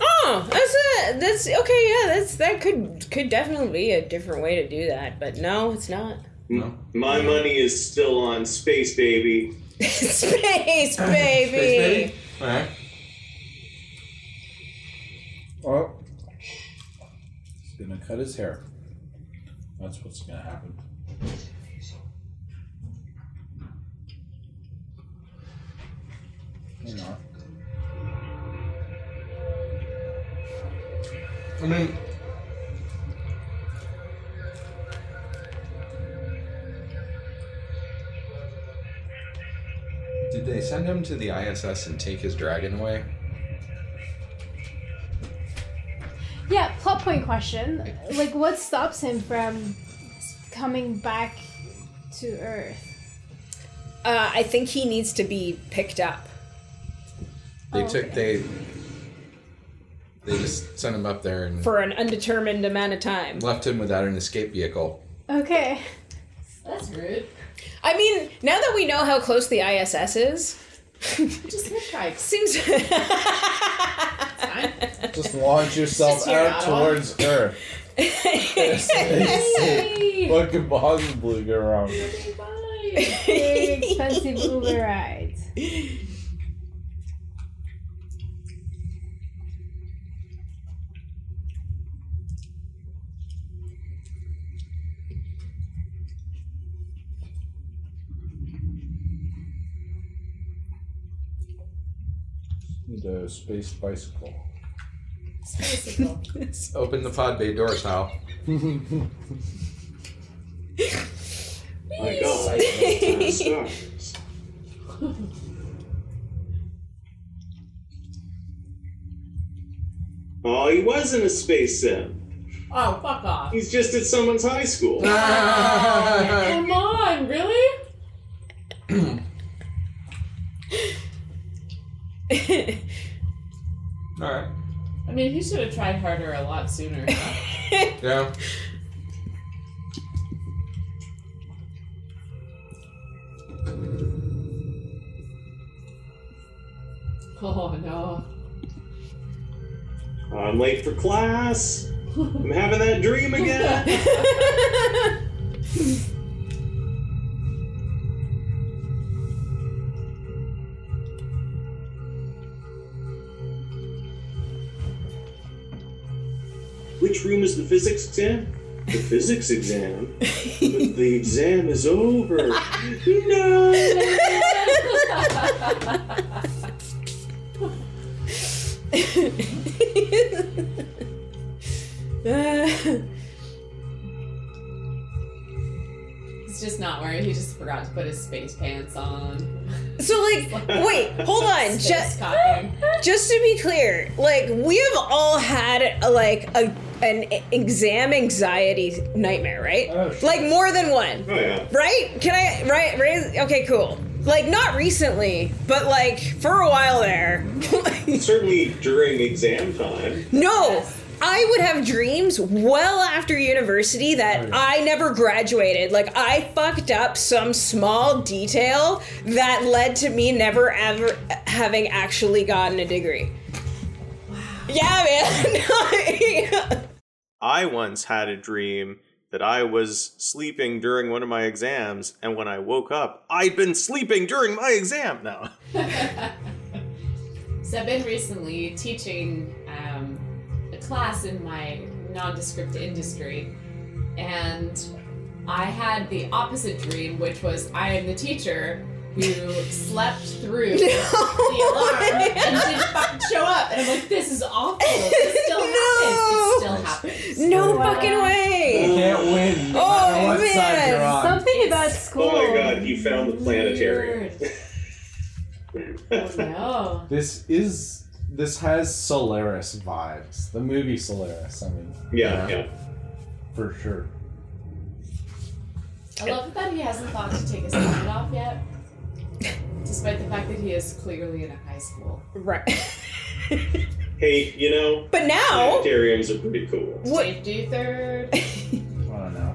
S2: Oh, that's a that's okay. Yeah, that's that could could definitely be a different way to do that, but no, it's not.
S1: M- My money is still on space, baby. *laughs*
S2: Space *laughs* baby.
S5: Alright.
S3: Oh. He's gonna cut his hair. That's what's gonna happen. Hang on.
S5: I mean, did they send him to the ISS and take his dragon away?
S4: Yeah, plot point question. Like, what stops him from coming back to Earth?
S2: Uh, I think he needs to be picked up.
S5: They
S4: Oh,
S5: took
S4: okay.
S5: they they just sent him up there and
S2: for an undetermined amount of time.
S5: left him without an escape vehicle.
S4: Okay.
S8: That's rude.
S2: I mean, now that we know how close the ISS is, *laughs*
S8: Just hitchhike.
S2: seems *laughs*
S3: Just launch yourself
S8: Just your
S3: out
S8: Ottawa.
S3: towards Earth. *laughs* What could possibly go wrong?
S8: bye.
S4: Big expensive Uber ride.
S3: Need a space bicycle.
S8: Bicycle. *laughs*
S5: Open the pod bay doors, Hal.
S1: My God. Stars. Oh, he wasn't a space sim.
S8: Oh, fuck off.
S1: He's just at someone's high school. *laughs*
S8: Come on, really? *clears throat* *laughs*
S5: Alright.
S8: I mean, he should have tried harder a lot sooner. *laughs*
S5: Yeah.
S8: oh no.
S1: I'm late for class. I'm having that dream again. *laughs* Which room is the physics exam? The physics exam? But *laughs* the exam is over. No!
S8: He's just not wearing. He just forgot to put his space pants on.
S2: so, like, *laughs* wait, hold on.
S8: Space
S2: Just,
S8: cocking.
S2: just to be clear, like, we have all had, like, a an exam anxiety nightmare, right?
S3: Oh, sure.
S2: Like, more than one.
S1: Oh, yeah.
S2: Right? Can I right raise okay, cool. Like not recently, but like for a while there. *laughs*
S1: Certainly during exam time.
S2: no. I would have dreams well after university that oh, I never graduated. Like I fucked up some small detail that led to me never ever having actually gotten a degree. Yeah, man. *laughs* I once had a dream that I was sleeping during one of my exams, and when I woke up, I'd been sleeping during my exam. now. *laughs*
S8: So I've been recently teaching um, a class in my nondescript industry, and I had the opposite dream, which was I am the teacher who slept through *laughs* the alarm and didn't fucking show up. And I'm like, this is awful. This still *laughs* happens. It still happens.
S2: No
S4: Wow.
S2: fucking way.
S3: You can't win. No
S2: Oh,
S3: matter what side
S2: man.
S3: you're on.
S4: Something about oh school.
S1: Oh my god, he found the planetarium. *laughs*
S8: Oh no.
S3: This is this has Solaris vibes. The movie Solaris. I mean,
S1: yeah, yeah.
S3: for sure.
S8: I love that he hasn't thought to take his helmet off yet. Despite the fact that he is clearly in a high school.
S2: Right. *laughs*
S1: Hey, you know,
S2: but now,
S1: planetariums are pretty cool.
S2: what?
S8: Safety third. *laughs*
S3: I don't know.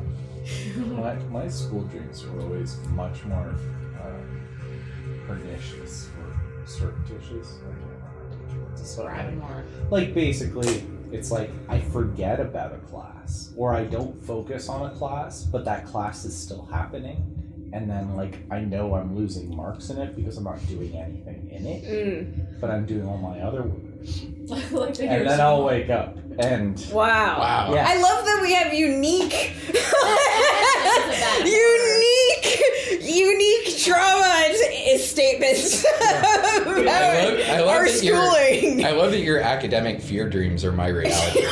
S3: My my school dreams were always much more uh, pernicious or surreptitious. I can't remember which word.
S8: Describe more.
S3: Like basically, it's like I forget about a class or I don't focus on a class, but that class is still happening. And then, like, I know I'm losing marks in it because I'm not doing anything in it,
S2: Mm.
S3: but I'm doing all my other work. *laughs*
S8: like to hear
S3: And then I'll
S8: more.
S3: wake up and
S2: Wow.
S5: Wow.
S3: Yeah.
S2: I love that we have unique, *laughs* unique, unique trauma statements *laughs* about
S5: I love, I love
S2: our
S5: that your-
S2: schooling.
S5: I love that your academic fear dreams are my reality.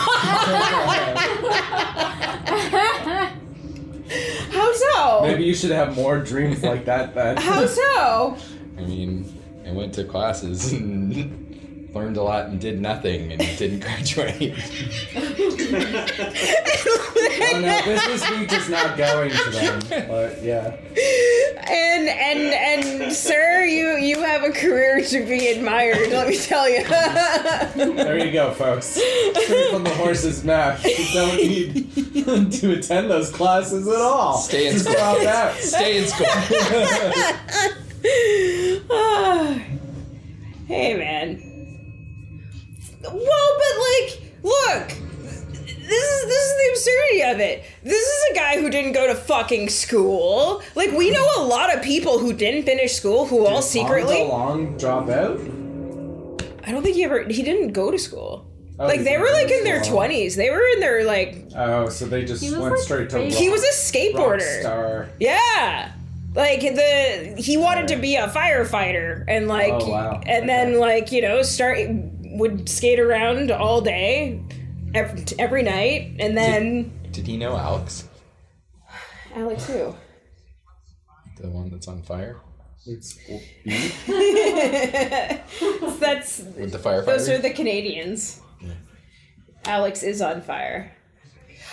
S5: *laughs*
S2: How so?
S3: maybe you should have more dreams like that then.
S2: How so? *laughs*
S5: I mean, I went to classes and *laughs* learned a lot and did nothing and *laughs* didn't graduate.
S3: oh no, business week is not going to them. But yeah.
S2: And and and sir, you you have a career to be admired. Let me tell you.
S3: There you go, folks. Straight from the horse's mouth. You don't need to attend those classes at all.
S5: Stay in
S3: Just
S5: school.
S3: drop out.
S5: Stay in school. *laughs*
S2: Ah. hey man. Well, but like, look. This is this is the absurdity of it. This is a guy who didn't go to fucking school. Like we know a lot of people who didn't finish school who all secretly.
S3: long drop out.
S2: I don't think he ever. He didn't go to school.
S3: Oh,
S2: like they were like in their twenties. They were in their like.
S3: Oh, so they just went
S4: like,
S3: straight to
S4: crazy.
S2: He was a skateboarder.
S3: Rockstar.
S2: Yeah. Like the he wanted to be a firefighter and like
S3: Oh, wow.
S2: and then like you know start would skate around all day every, every night and then
S5: Did he know Alex,
S2: Alex who
S5: the one that's on fire
S3: It's *laughs* *laughs*
S2: that's
S5: with the firefighter?
S2: those are the Canadians. Alex is on fire.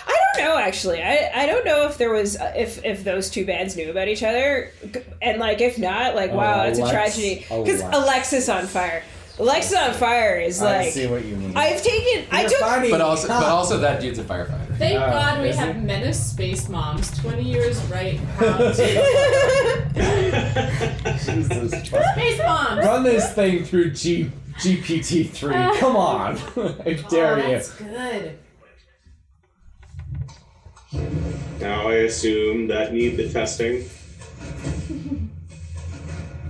S2: I don't know actually. I, I don't know if there was uh, if if those two bands knew about each other, and like if not, like wow,
S3: Oh,
S2: that's a tragedy. Because
S3: Alex.
S2: Alexis on fire. Alexis on fire is like.
S3: I see what you mean.
S2: I've taken. I
S3: You're
S2: took.
S3: funny.
S5: but also, but also that dude's a firefighter.
S8: Thank
S3: Oh,
S8: God we have
S3: it?
S8: Menace Space Moms 20 years right how to.
S3: Jesus *laughs*
S8: Space Moms!
S3: Run this thing through G GPT three. *laughs* *laughs* Come on, I dare
S8: oh,
S3: you.
S8: that's good.
S1: Now I assume that need the testing.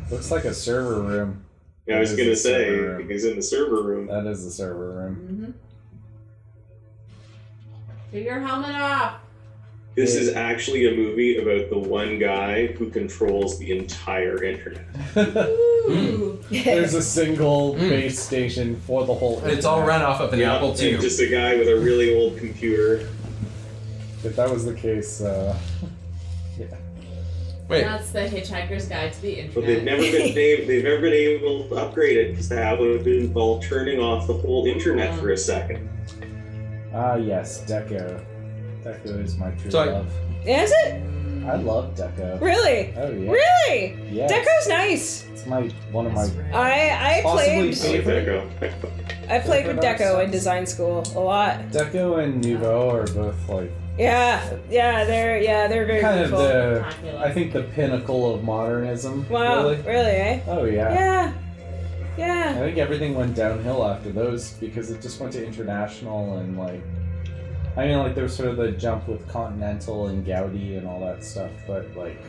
S3: Looks like a server room.
S1: Yeah, I was gonna say
S3: room.
S1: he's in the server room.
S3: That is the server room.
S8: Mm-hmm. Take your helmet off.
S1: This is actually a movie about the one guy who controls the entire internet. *laughs*
S3: There's a single base station for the whole.
S5: It's all run off of an
S1: Yeah,
S5: Apple
S1: and
S5: II.
S1: Just a guy with a really old computer.
S3: If that was the case, uh, yeah.
S5: Wait,
S8: That's the Hitchhiker's Guide to the Internet.
S1: But they've never been *laughs* they've, they've never been able to upgrade it because that would have involved turning off the whole internet for a second.
S3: Ah, yes, Deco. Deco is my true
S5: So I-
S3: love.
S2: Is it
S3: I love Deco.
S2: really?
S3: Oh yeah.
S2: Really?
S3: Yeah.
S2: Deco's nice.
S3: It's my one of my.
S2: I I
S3: Possibly
S2: played
S3: favorite.
S1: There you go.
S2: I played with Deco in design school a lot.
S3: Deco and Nouveau are both like
S2: Yeah, yeah, they're yeah they're very
S3: kind of the. I think the pinnacle of modernism.
S2: wow,
S3: Really.
S2: really, eh?
S3: Oh yeah.
S2: Yeah, Yeah.
S3: I think everything went downhill after those because it just went to international and like. I mean, like there was sort of the jump with Continental and Gaudi and all that stuff, but like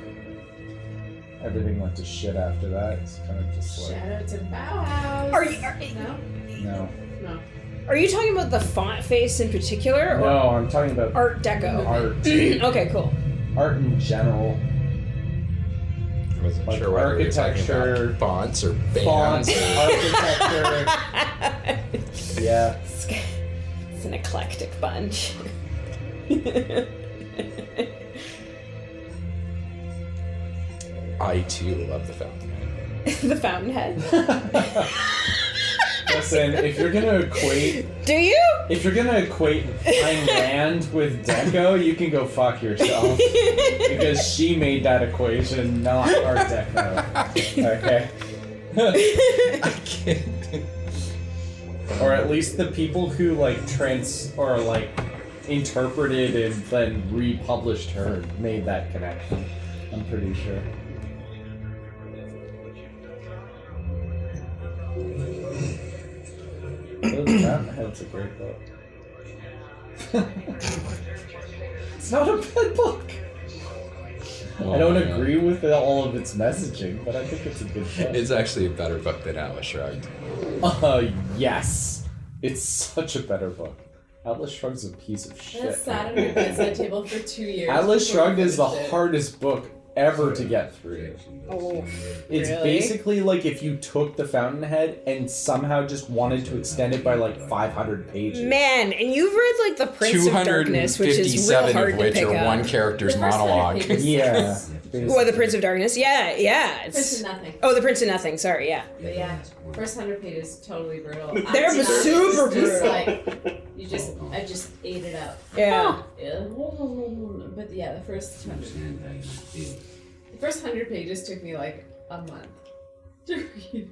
S3: everything went to shit after that. It's kind of just like
S8: Shout out to Bauhaus.
S2: Are you are,
S8: No?
S3: no,
S8: No.
S2: Are you talking about the font face in particular, or
S3: no. I'm talking about
S2: Art Deco?
S3: art, *clears throat*
S2: okay, cool.
S3: art in general.
S5: I wasn't
S3: Like
S5: sure whether we were talking
S3: architecture,
S5: about fonts or
S3: Fonts,
S5: bands. or-
S3: architecture. *laughs* yeah.
S2: It's, it's an eclectic bunch.
S5: I too love the Fountainhead. *laughs*
S2: the Fountainhead. *laughs*
S3: Listen, if you're gonna equate,
S2: Do you?
S3: if you're gonna equate Ayn Rand with Deco, you can go fuck yourself because she made that equation, not Art Deco. Okay.
S5: I can't.
S3: or at least the people who like trans or like interpreted and then republished her made that connection. I'm pretty sure. Oh, Fountainhead's a great book. *laughs* it's not a bad book. I don't agree with all of its messaging, but I think it's a good book.
S5: It's actually a better book than Atlas Shrugged.
S3: Uh, yes. It's such a better book. Atlas Shrugged's a piece of shit.
S8: That's sat on my bedside table for two years.
S3: Atlas Shrugged is the
S8: it.
S3: hardest book ever to get through.
S2: Oh,
S3: It's
S2: Really?
S3: basically like if you took the Fountainhead and somehow just wanted to extend it by like 500 pages.
S2: man, and you've read like the Prince of Darkness, which is real
S5: 257
S2: hard
S5: of which
S2: to pick
S5: are
S2: up.
S5: one character's
S8: The first hundred
S5: monologue.
S3: Yeah. *laughs*
S8: sucks.
S2: What, the Prince of Darkness? Yeah, yeah.
S8: Prince of Nothing.
S2: oh, the Prince of Nothing. Sorry, yeah.
S8: But yeah, first hundred pages totally brutal. *laughs*
S2: They're
S8: After that,
S2: super
S8: it's just
S2: brutal.
S8: like you just I just ate it up.
S2: Yeah.
S8: Yeah. But yeah, the first hundred the first hundred pages took me like a month *laughs* to read.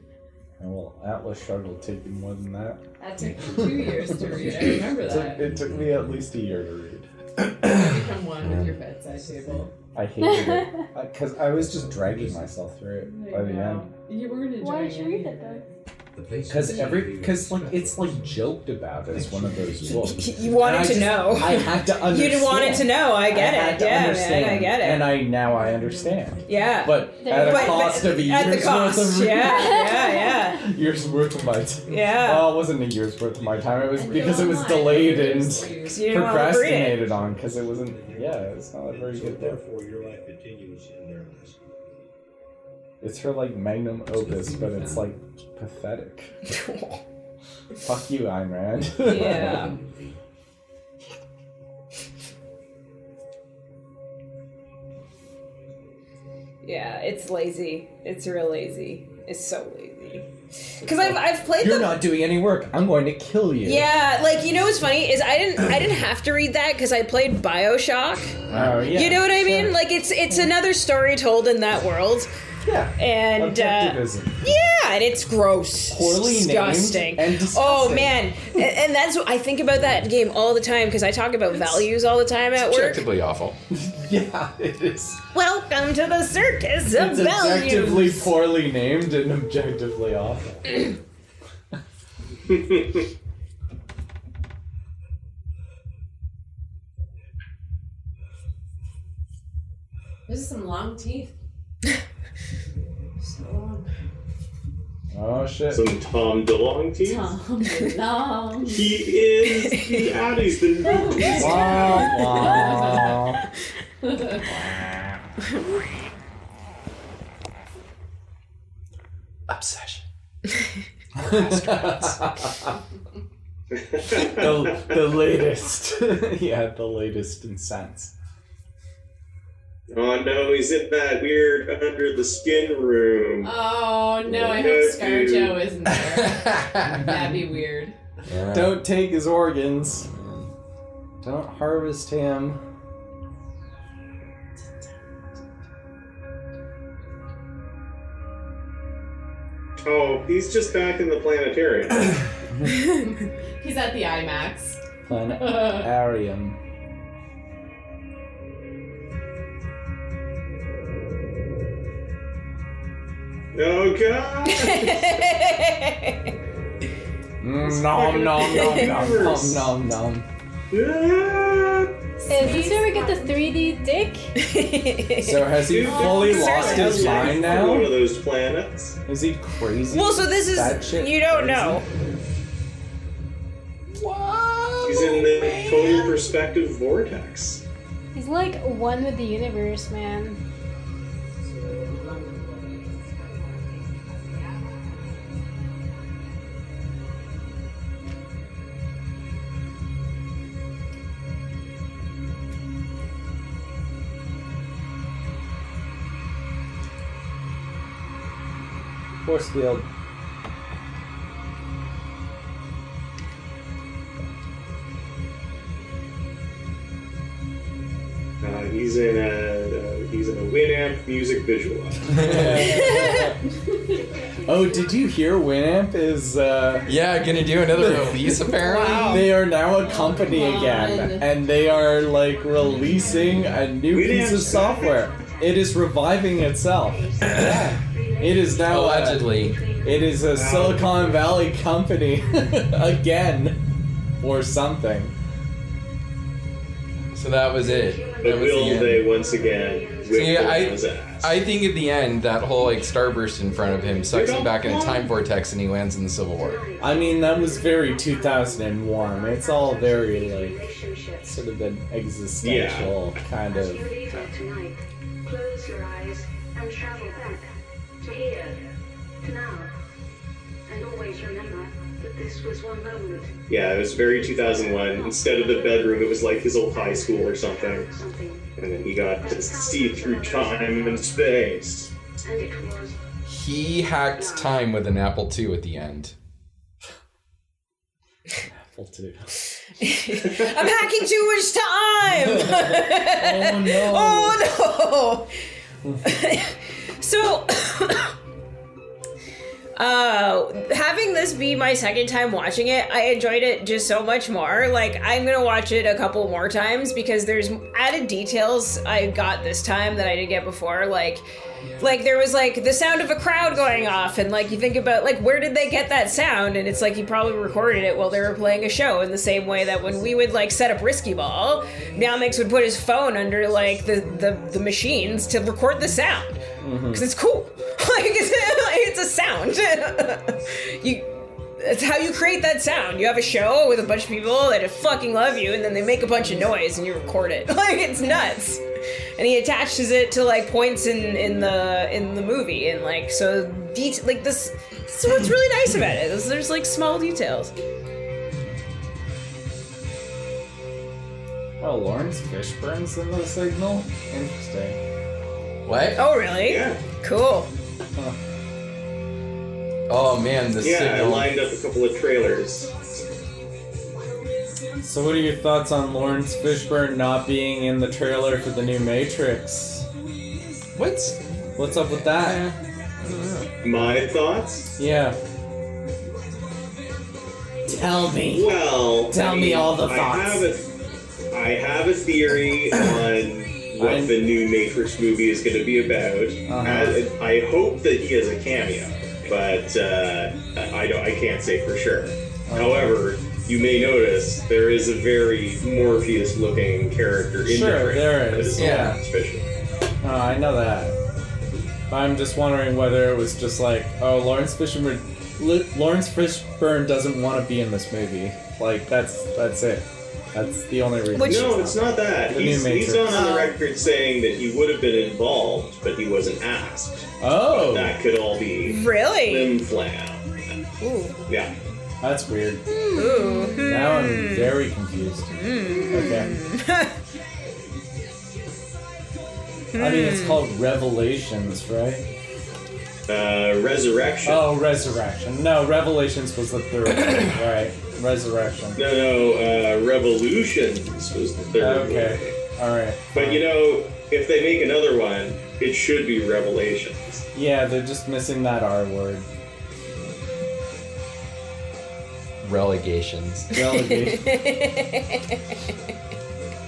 S3: And Well, Atlas Shrugged will take you more than that.
S8: That took me two years to read. I *laughs* remember
S3: It took,
S8: that.
S3: it took me at least a year to read.
S8: I become one with your bedside table.
S3: I hated it *laughs* uh, because I was just dragging myself through it by the end.
S8: You weren't enjoying
S4: Why did you read
S8: it.
S4: it though?
S3: Because every because like it's like joked about as one of those books.
S2: You wanted to
S3: just-
S2: know.
S3: I had to *laughs* understand.
S2: You wanted to know. I get
S3: I
S2: it. Yeah,
S3: understand,
S2: man. I get it.
S3: And I now I understand.
S2: yeah.
S3: But
S4: There
S3: at
S4: you
S3: a
S4: go.
S3: cost of a year's
S2: the cost.
S3: worth of
S2: yeah, yeah, yeah. *laughs*
S3: year's worth of my time.
S2: yeah.
S3: Well, it wasn't a year's worth of my time. It was
S8: And
S3: because it was
S8: online.
S3: delayed and
S2: Because you didn't want to read it.
S3: procrastinated on because it wasn't. Yeah, it's not a very good book.
S10: Therefore, your life continues in their lives.
S3: It's her like magnum opus, but it's like pathetic. *laughs* Fuck you, Ayn Rand.
S2: Yeah. Yeah, it's lazy. It's real lazy. It's so lazy. Because I've I've played
S3: You're
S2: the
S3: not doing any work. I'm going to kill you.
S2: yeah, like you know what's funny is I didn't I didn't have to read that because I played Bioshock.
S3: Oh yeah.
S2: you know what I mean?
S3: sure.
S2: Like it's it's another story told in that world,
S3: yeah.
S2: and uh,
S3: Objectivism.
S2: yeah, and it's gross,
S3: Poorly named
S2: disgusting.
S3: and
S2: Oh
S3: disgusting.
S2: Oh man, and, and that's what I think about that game all the time because I talk about values all the time at work.
S5: Objectively awful. *laughs*
S3: Yeah, it is.
S2: Welcome to the circus of
S3: It's objectively poorly named and objectively awful. *laughs*
S8: Those are some long teeth. *laughs*
S3: Oh shit.
S1: Some Tom DeLonge teeth.
S8: Tom long.
S1: He is the Addies, the new *laughs*
S3: Wah, wah.
S5: Obsession. *laughs*
S3: the, the latest. *laughs* yeah, the latest in sense.
S1: Oh no, he's in that weird under the skin room.
S8: Oh no, I hope
S1: dude.
S8: ScarJo isn't there. *laughs* That'd be weird.
S5: Yeah.
S3: Don't take his organs. Don't harvest him.
S1: Oh, he's just back in the planetarium. *laughs*
S8: He's at the IMAX.
S3: Planetarium. *laughs*
S1: oh god!
S3: Mm, nom nom nom nom nom nom nom.
S1: Ah!
S4: Did you ever get the 3D dick?
S3: So has he
S1: Dude,
S3: fully lost
S1: is
S3: his mind now?
S1: One of those planets.
S3: Is he crazy?
S2: well, so this
S3: That
S2: is
S3: shit
S2: you don't
S3: crazy?
S2: know.
S1: He's in the total perspective vortex.
S4: He's like one with the universe, man.
S3: Force field.
S1: Uh, he's in a uh, he's in a Winamp music visual. *laughs* *laughs*
S3: oh, did you hear Winamp is uh
S5: Yeah, gonna do another release apparently. *laughs*
S3: they are now a company
S8: Come
S3: again and they are like releasing a new
S1: Winamp's
S3: piece of software. It is reviving itself. Yeah. It is now a-
S5: Allegedly.
S3: it is a Silicon Valley company *laughs* again or something.
S5: So that was it.
S1: But
S5: That was
S1: will
S5: the end.
S1: they once again
S5: See, I, I think at the end, that whole like starburst in front of him sucks him back in a time vortex and he lands in the Civil War.
S3: I mean, that was very 2001. It's all very like sort of an existential kind of.
S11: Tonight, close your eyes and travel back to here, to now. And always remember that this was one moment.
S1: Yeah, it was very 2001. Instead of the bedroom, it was like his old high school or something. And then he got to see through time and space.
S11: And it was
S5: He hacked time with an Apple II at the end.
S3: Apple II. *laughs*
S2: I'm hacking too much time. *laughs*
S3: oh no. *laughs*
S2: Oh no. *laughs* so *coughs* uh having this be my second time watching it i enjoyed it just so much more. Like i'm gonna watch it a couple more times because there's added details i got this time that i didn't get before. Like like there was like the sound of a crowd going off and like you think about like where did they get that sound? And it's like you probably recorded it while they were playing a show in the same way that when we would like set up risky ball Namix would put his phone under like the the, the machines to record the sound. Mm-hmm. Because it's cool. *laughs* Like it's, *laughs* it's a sound. *laughs* You it's how you create that sound. You have a show with a bunch of people that fucking love you, and then they make a bunch of noise, and you record it. *laughs* Like it's nuts. And he attaches it to like points in in the in the movie, and like so det- like this. So what's really nice about it is there's like small details.
S3: Oh, Laurence Fishburne's in the signal? Interesting.
S5: What?
S2: Oh really?
S1: Yeah.
S2: Cool.
S5: Oh man, the
S1: Yeah, I lined up a couple of trailers.
S3: So, what are your thoughts on Laurence Fishburne not being in the trailer for the new Matrix?
S5: What's
S3: What's up with that?
S1: My thoughts?
S3: Yeah. Tell me.
S1: Well,
S3: Tell
S1: I
S3: me all the
S1: I
S3: thoughts.
S1: have a, I have a theory on what
S3: I'm-
S1: the new Matrix movie is going to be about.
S3: Uh-huh.
S1: I, I hope that he has a cameo, but uh, I don't. I can't say for sure. However, you may notice there is a very Morpheus-looking character in
S3: Sure,
S1: there.
S3: there
S1: that
S3: is, yeah.
S1: Suspicious.
S3: Oh, I know that. I'm just wondering whether it was just like, oh, Laurence Fishburne, Laurence Fishburne doesn't want to be in this movie. Like that's that's it. That's the only reason.
S1: no, it's not that.
S3: The
S1: He's, he's
S3: Matrix.
S1: on the record saying that he would have been involved, but he wasn't asked.
S3: Oh,
S1: That could all be
S2: Really?
S1: flim flam.
S2: Ooh.
S1: Yeah.
S3: that's weird.
S2: Ooh.
S3: Now I'm very confused. Okay. I mean, it's called Revelations, right?
S1: Uh, Resurrection.
S3: Oh, Resurrection. No, Revelations was the third one, right? Resurrection.
S1: No, no, uh, Revolutions was the third
S3: Okay. All right.
S1: But you know, if they make another one, it should be Revelations.
S3: Yeah, they're just missing that R word.
S5: Relegations.
S3: Relegation.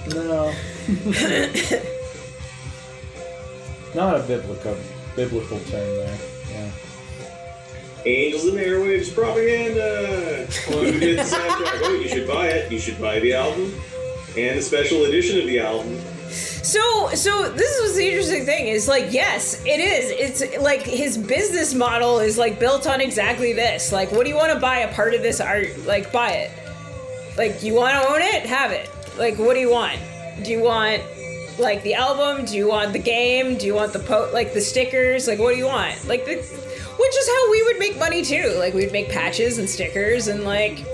S3: no. *laughs* Not a biblical biblical term there. Yeah.
S1: Angels and Airwaves propaganda. Oh, you should buy it. You should buy the album and a special edition of the album.
S2: So, so this was the interesting thing is like, yes, it is. It's like his business model is like built on exactly this. Like, what do you want to buy a part of this art? Like, buy it. Like, you want to own it? Have it. Like, what do you want? Do you want like the album? Do you want the game? Do you want the po like the stickers? Like, what do you want? Like, the, which is how we would make money too. Like, we'd make patches and stickers and like,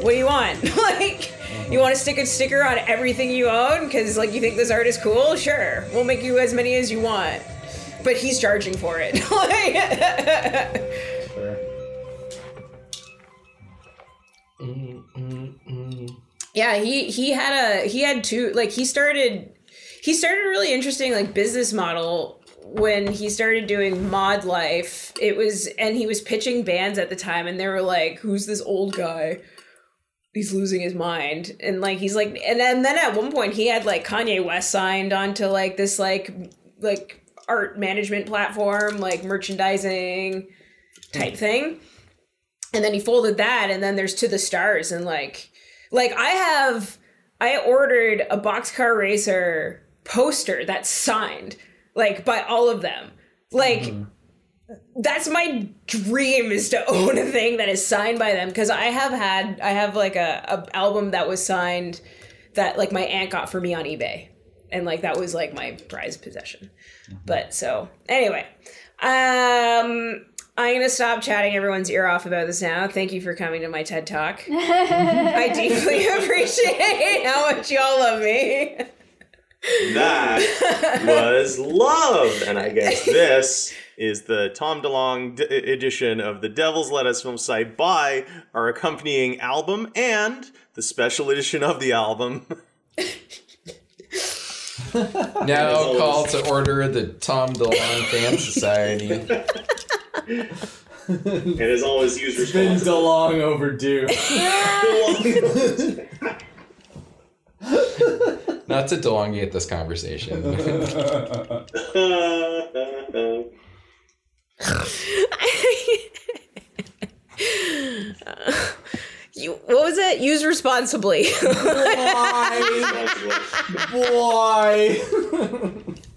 S2: what do you want? *laughs* like. Mm-hmm. You want to stick a sticker on everything you own because, like, you think this art is cool? Sure, we'll make you as many as you want. But he's charging for it. *laughs* Yeah, he he had a he had two like he started he started a really interesting like business model when he started doing Modlife. It was and he was pitching bands at the time, and they were like, "Who's this old guy?" he's losing his mind and like he's like and then, then at one point he had like Kanye West signed onto like this like like art management platform like merchandising type hmm. thing and then he folded that and then there's to the stars and like like I have I ordered a Boxcar Racer poster that's signed, like by all of them. Like that's my dream is to *laughs* own a thing that is signed by them because I have had I have like a, a album that was signed that like my aunt got for me on eBay. And like that was like my prized possession. But so anyway, um I'm gonna stop chatting everyone's ear off about this now. Thank you for coming to my TED Talk. *laughs* I deeply *laughs* appreciate how much y'all love me.
S1: That was love, and I guess *laughs* this is the Tom DeLonge d- edition of the Devil's Lettuce film site by our accompanying album and the special edition of the album.
S5: Now call to order the Tom DeLonge Fan Society. *laughs*
S1: and as always, use
S3: It's been so long overdue. *laughs*
S5: Not to elongate this conversation. *laughs*
S2: You what was it? Use responsibly.
S3: Boy. *laughs*